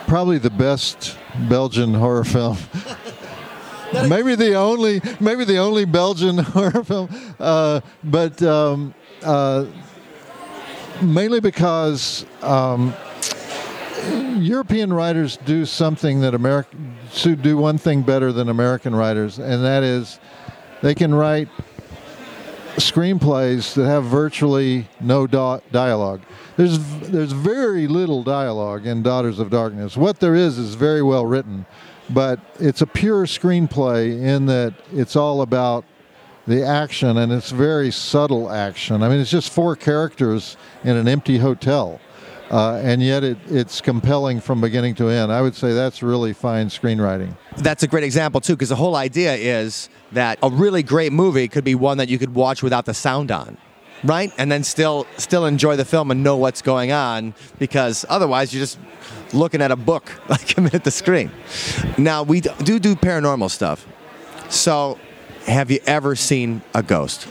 probably the best Belgian horror film. maybe the only, maybe the only Belgian (laughs) horror film, uh, but um, uh, mainly because um, European writers do something that American do one thing better than American writers, and that is they can write screenplays that have virtually no dialogue. There's there's very little dialogue in Daughters of Darkness. What there is is very well written, but it's a pure screenplay in that it's all about the action and it's very subtle action. I mean, it's just four characters in an empty hotel. Uh, and yet it, it's compelling from beginning to end. I would say that's really fine screenwriting. That's a great example too, because the whole idea is that a really great movie could be one that you could watch without the sound on, right? And then still still enjoy the film and know what's going on, because otherwise you're just looking at a book (laughs) like at the screen. Now we do do paranormal stuff. So, have you ever seen a ghost?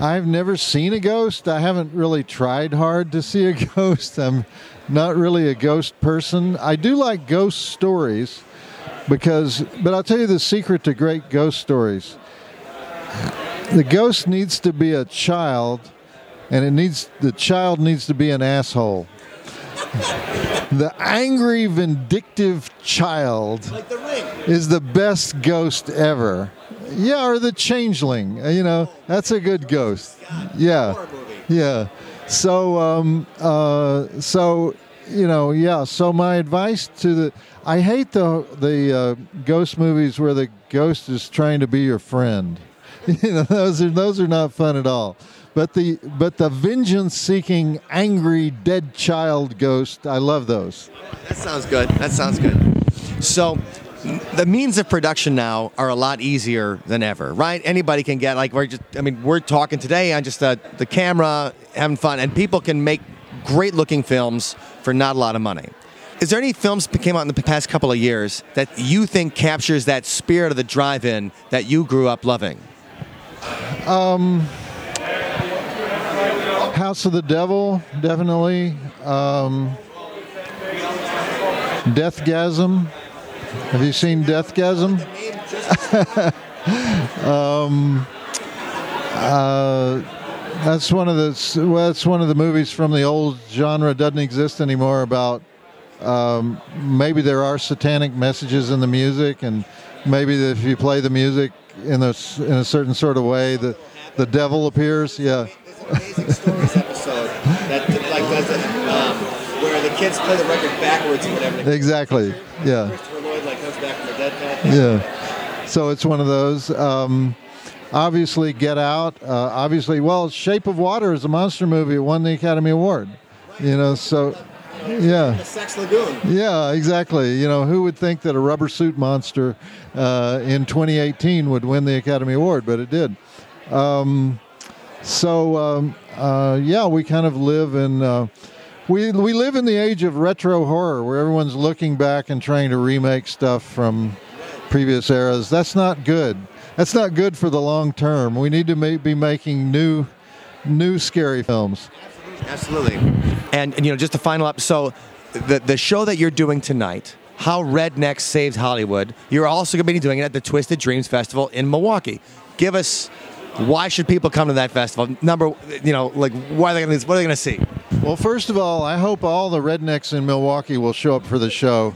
I've never seen a ghost. I haven't really tried hard to see a (laughs) ghost. I'm not really a ghost person. I do like ghost stories because, but I'll tell you the secret to great ghost stories. The ghost needs to be a child, and it needs the child needs to be an asshole. (laughs) The angry, vindictive child is the best ghost ever. Yeah, or the changeling. uh, You know, that's a good ghost. Yeah, yeah. So, um, uh, so you know, yeah. So my advice to the, I hate the the uh, ghost movies where the ghost is trying to be your friend. (laughs) You know, those are those are not fun at all. But the but the vengeance-seeking, angry, dead child ghost, I love those. That sounds good. That sounds good. So, the means of production now are a lot easier than ever, right? Anybody can get like we're just. I mean, we're talking today on just the the camera, having fun, and people can make great looking films for not a lot of money. Is there any films that came out in the past couple of years that you think captures that spirit of the drive-in that you grew up loving? House of the Devil, definitely. Um, Deathgasm. Have you seen Deathgasm? (laughs) um, uh, that's one of the well, that's one of the movies from the old genre. Doesn't exist anymore. About um, maybe there are satanic messages in the music, and maybe if you play the music in a in a certain sort of way, the the devil appears. Yeah. amazing stories episode that like does it, um, where the kids play the record backwards or whatever. Exactly. Yeah. Christopher Lloyd like comes back from the dead path. (laughs) Yeah. So it's one of those. Um, obviously, Get Out. Uh, obviously, well, Shape of Water is a monster movie. It won the Academy Award. You know, so yeah. Sex Lagoon. Yeah, exactly. You know, who would think that a rubber suit monster uh, in 2018 would win the Academy Award, but it did. Um, so um, uh, yeah, we kind of live in uh, we we live in the age of retro horror, where everyone's looking back and trying to remake stuff from previous eras. That's not good. That's not good for the long term. We need to ma- be making new new scary films. Absolutely. And, and you know, just to final up, so the the show that you're doing tonight, How Redneck Saves Hollywood, you're also going to be doing it at the Twisted Dreams Festival in Milwaukee. Give us why should people come to that festival? Number, you know, like why are they going to what are they going to see? Well, first of all, I hope all the rednecks in Milwaukee will show up for the show.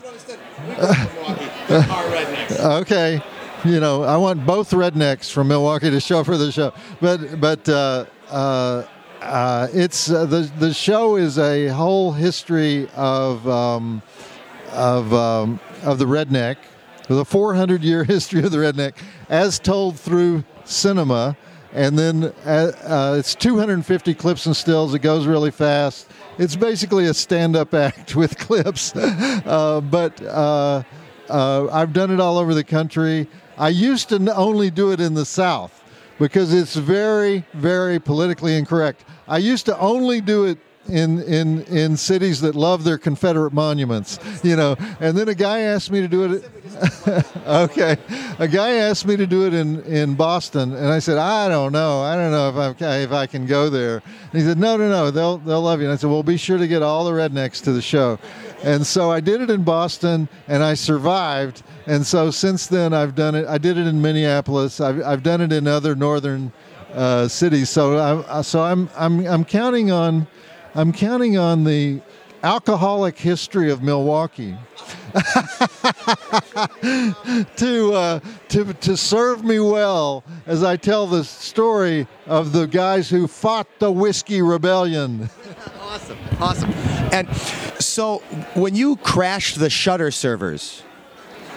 (laughs) Okay, you know, I want both rednecks from Milwaukee to show for the show, but but uh, uh, uh, it's uh, the the show is a whole history of um, of um, of the redneck, the 400 year (laughs) history of the redneck, as told through cinema, and then uh, uh, it's 250 clips and stills. It goes really fast. It's basically a stand-up (laughs) act with clips, (laughs) uh, but uh, uh, I've done it all over the country. I used to only do it in the South because it's very, very politically incorrect. I used to only do it in in in cities that love their Confederate monuments, you know. And then a guy asked me to do it. (laughs) okay, a guy asked me to do it in in Boston, and I said, I don't know, I don't know if I if I can go there. And he said, No, no, no, they'll they'll love you. And I said, Well, be sure to get all the rednecks to the show. And so I did it in Boston, and I survived. And so since then, I've done it. I did it in Minneapolis. I've I've done it in other northern uh, cities. So I'm so I'm I'm I'm counting on. I'm counting on the alcoholic history of Milwaukee (laughs) to, uh, to, to serve me well as I tell the story of the guys who fought the Whiskey Rebellion. (laughs) Awesome, awesome. And so when you crashed the Shudder servers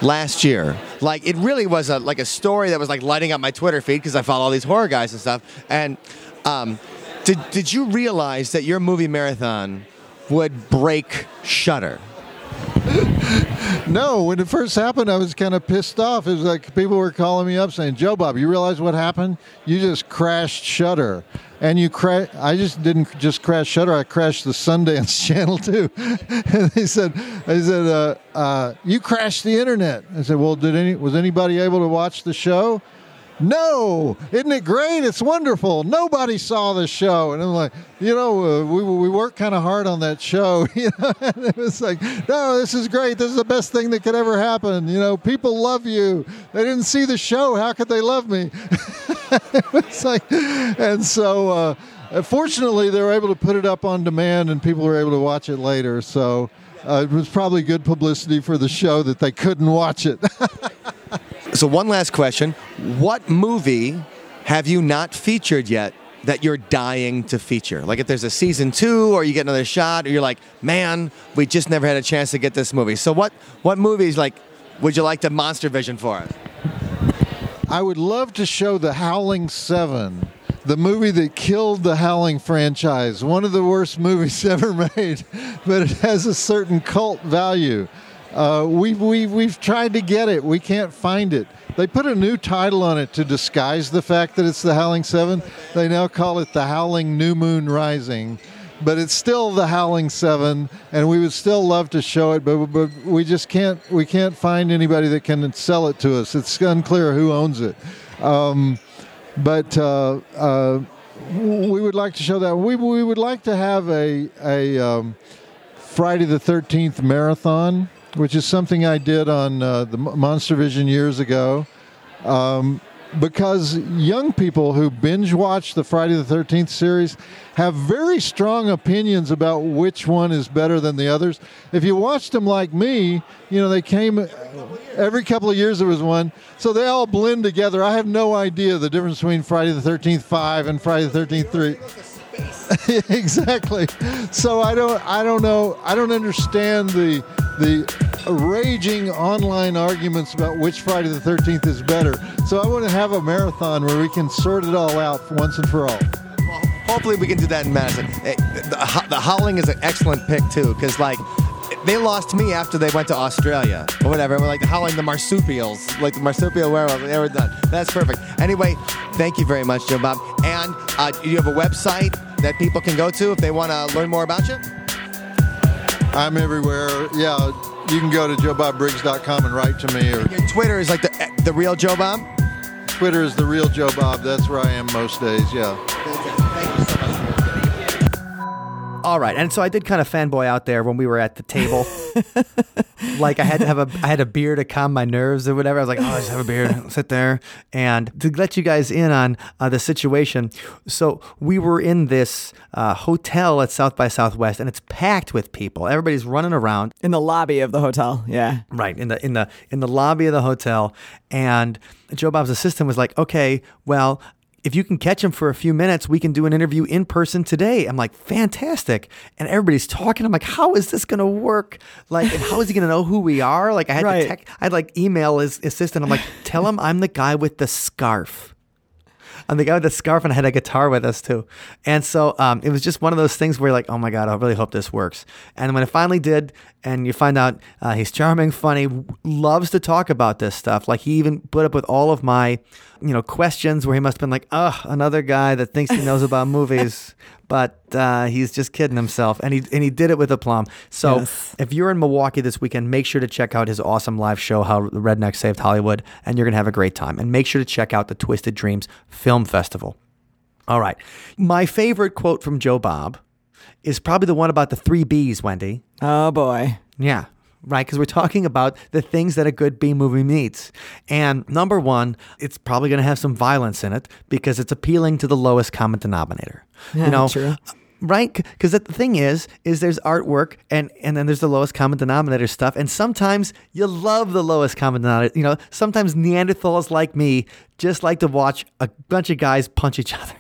last year, like it really was a like a story that was like lighting up my Twitter feed because I follow all these horror guys and stuff. And um, did did you realize that your movie marathon would break Shudder? No, when it first happened, I was kind of pissed off. It was like people were calling me up saying, "Joe Bob, you realize what happened? You just crashed Shudder, and you cra- I just didn't just crash Shudder. I crashed the Sundance (laughs) Channel too." and they said, "I said uh, uh, you crashed the internet." I said, "Well, did any was anybody able to watch the show?" No, isn't it great? It's wonderful. Nobody saw the show, and I'm like, you know, uh, we we worked kind of hard on that show. (laughs) You know, and it was like, no, this is great. This is the best thing that could ever happen. You know, people love you. They didn't see the show. How could they love me? (laughs) it's like, and so. Uh, fortunately, they were able to put it up on demand, and people were able to watch it later. So uh, it was probably good publicity for the show that they couldn't watch it. (laughs) So one last question: What movie have you not featured yet that you're dying to feature? Like if there's a season two, or you get another shot, or you're like, man, we just never had a chance to get this movie. So what what movies like would you like to Monster Vision for us? I would love to show The Howling Seven, the movie that killed the Howling franchise. One of the worst movies (laughs) ever made, but it has a certain cult value. Uh, we, we, we've tried to get it. We can't find it. They put a new title on it to disguise the fact that it's The Howling Seven. They now call it The Howling New Moon Rising. But it's still The Howling Seven, and we would still love to show it, but, but we just can't. We can't find anybody that can sell it to us. It's unclear who owns it. Um, but uh, uh, we would like to show that. We, we would like to have a a um, Friday the Thirteenth marathon, which is something I did on uh, the Monster Vision years ago. Um, because young people who binge watch the Friday the 13th series have very strong opinions about which one is better than the others. If you watched them like me, you know, they came every couple of years there was one. So they all blend together. I have no idea the difference between Friday the 13th 5 and Friday the 13th 3. (laughs) exactly. So I don't I don't know I don't understand the the raging online arguments about which Friday the 13th is better. So I want to have a marathon where we can sort it all out once and for all. Well, hopefully we can do that in Madison. Eh, The, the Howling is an excellent pick too, because like they lost me after they went to Australia or whatever. We're like Howling the marsupials, like the marsupial werewolf. They were done. That's perfect. Anyway, thank you very much, Joe Bob. And uh, you have a website that people can go to if they want to learn more about you. I'm everywhere. Yeah, you can go to joebobbriggs.com and write to me, or Your Twitter is like the the real Joe Bob. Twitter is the real Joe Bob. That's where I am most days. Yeah. All right, and so I did kind of fanboy out there when we were at the table. (laughs) like I had to have a I had a beer to calm my nerves or whatever. I was like, oh, I just have a beer, sit there, and to let you guys in on uh, the situation. So we were in this uh, hotel at South by Southwest, and it's packed with people. Everybody's running around. In the lobby of the hotel. Yeah. Right in the in the in the lobby of the hotel, and Joe Bob's assistant was like, "Okay, well." If you can catch him for a few minutes, we can do an interview in person today. I'm like, fantastic. And everybody's talking. I'm like, how is this going to work? Like, and how is he going to know who we are? Like, I had Right. to tech, I'd like email his assistant. I'm like, tell him I'm the guy with the scarf. I'm the guy with the scarf, and I had a guitar with us too. And so um, it was just one of those things where you're like, oh my God, I really hope this works. And when it finally did, and you find out uh, he's charming, funny, loves to talk about this stuff. Like he even put up with all of my, you know, questions where he must have been like, ugh, another guy that thinks he knows about movies. (laughs) But uh, he's just kidding himself, and he and he did it with aplomb. So Yes. if you're in Milwaukee this weekend, make sure to check out his awesome live show, How the Redneck Saved Hollywood, and you're to have a great time. And make sure to check out the Twisted Dreams Film Festival. All right. My favorite quote from Joe Bob is probably the one about the three B's, Wendy. Oh boy. Yeah. Right, because we're talking about the things that a good B movie needs. And number one, it's probably going to have some violence in it because it's appealing to the lowest common denominator. Yeah, you know, true. right? Because the thing is, is there's artwork and and then there's the lowest common denominator stuff, and sometimes you love the lowest common denominator. You know, sometimes Neanderthals like me just like to watch a bunch of guys punch each other.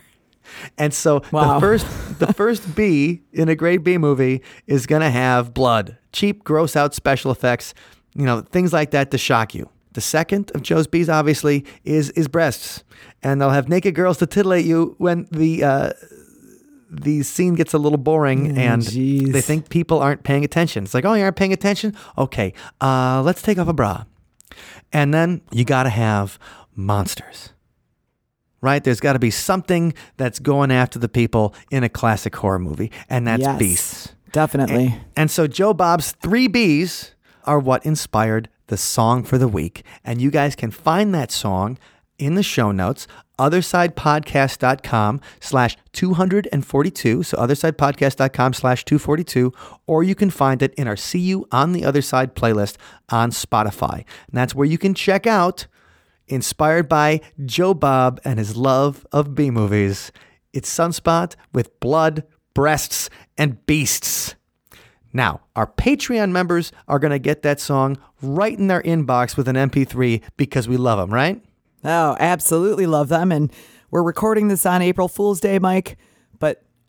And so Wow. the first (laughs) the first B in a great B movie is gonna have blood, cheap, gross out special effects, you know, things like that to shock you. The second of Joe's B's obviously is is breasts, and they'll have naked girls to titillate you when the uh, the scene gets a little boring and jeez. they think people aren't paying attention. It's like, oh, you aren't paying attention? Okay, uh, let's take off a bra. And then you got to have monsters, right? There's got to be something that's going after the people in a classic horror movie, and that's Yes. beasts. Definitely. And so Joe Bob's three B's are what inspired the song for the week. And you guys can find that song in the show notes, othersidepodcast.com slash 242. So othersidepodcast.com slash 242. Or you can find it in our See You on the Other Side playlist on Spotify. And that's where you can check out inspired by Joe Bob and his love of B movies. It's Sunspot with blood, breasts, and beasts. Now, our Patreon members are going to get that song right in their inbox with an MP3 because we love them, right? Oh, absolutely love them. And we're recording this on April Fool's Day, Mike,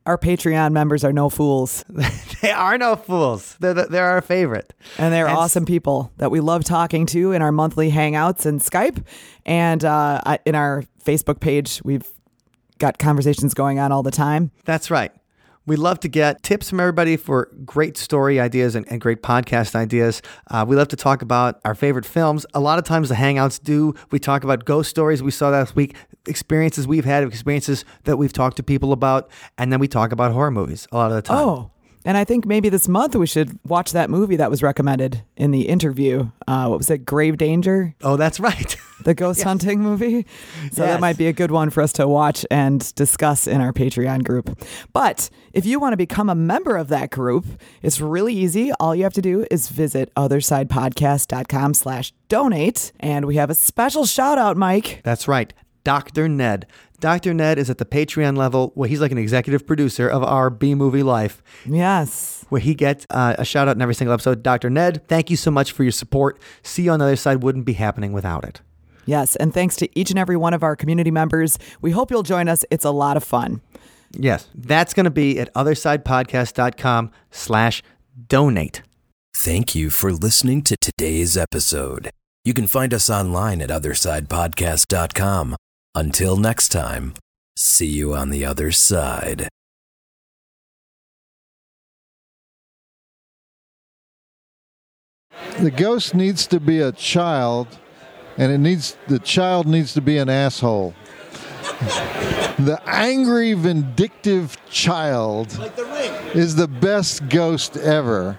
our Patreon members are no fools. (laughs) They are no fools. They're, the, they're our favorite. And they're And awesome people that we love talking to in our monthly hangouts and Skype. And uh, in our Facebook page, we've got conversations going on all the time. That's right. We love to get tips from everybody for great story ideas and, and great podcast ideas. Uh, we love to talk about our favorite films. A lot of times the Hangouts do. We talk about ghost stories we saw last week, experiences we've had, experiences that we've talked to people about, and then we talk about horror movies a lot of the time. Oh, and I think maybe this month we should watch that movie that was recommended in the interview. Uh, what was it? Grave Danger, Oh, that's right. the ghost (laughs) hunting movie. So Yes. that might be a good one for us to watch and discuss in our Patreon group. But if you want to become a member of that group, it's really easy. All you have to do is visit othersidepodcast.com slash donate. And we have a special shout out, Mike. That's right. Dr. Ned. Dr. Ned is at the Patreon level where he's like an executive producer of our B movie life. Yes. where he gets uh, a shout out in every single episode. Dr. Ned, thank you so much for your support. See you on the other side wouldn't be happening without it. Yes. And thanks to each and every one of our community members. We hope you'll join us. It's a lot of fun. Yes, that's going to be at othersidepodcast.com slash donate. Thank you for listening to today's episode. You can find us online at othersidepodcast.com. Until next time, see you on the other side. The ghost needs to be a child, and it needs the child needs to be an asshole. (laughs) The angry, vindictive child is the best ghost ever.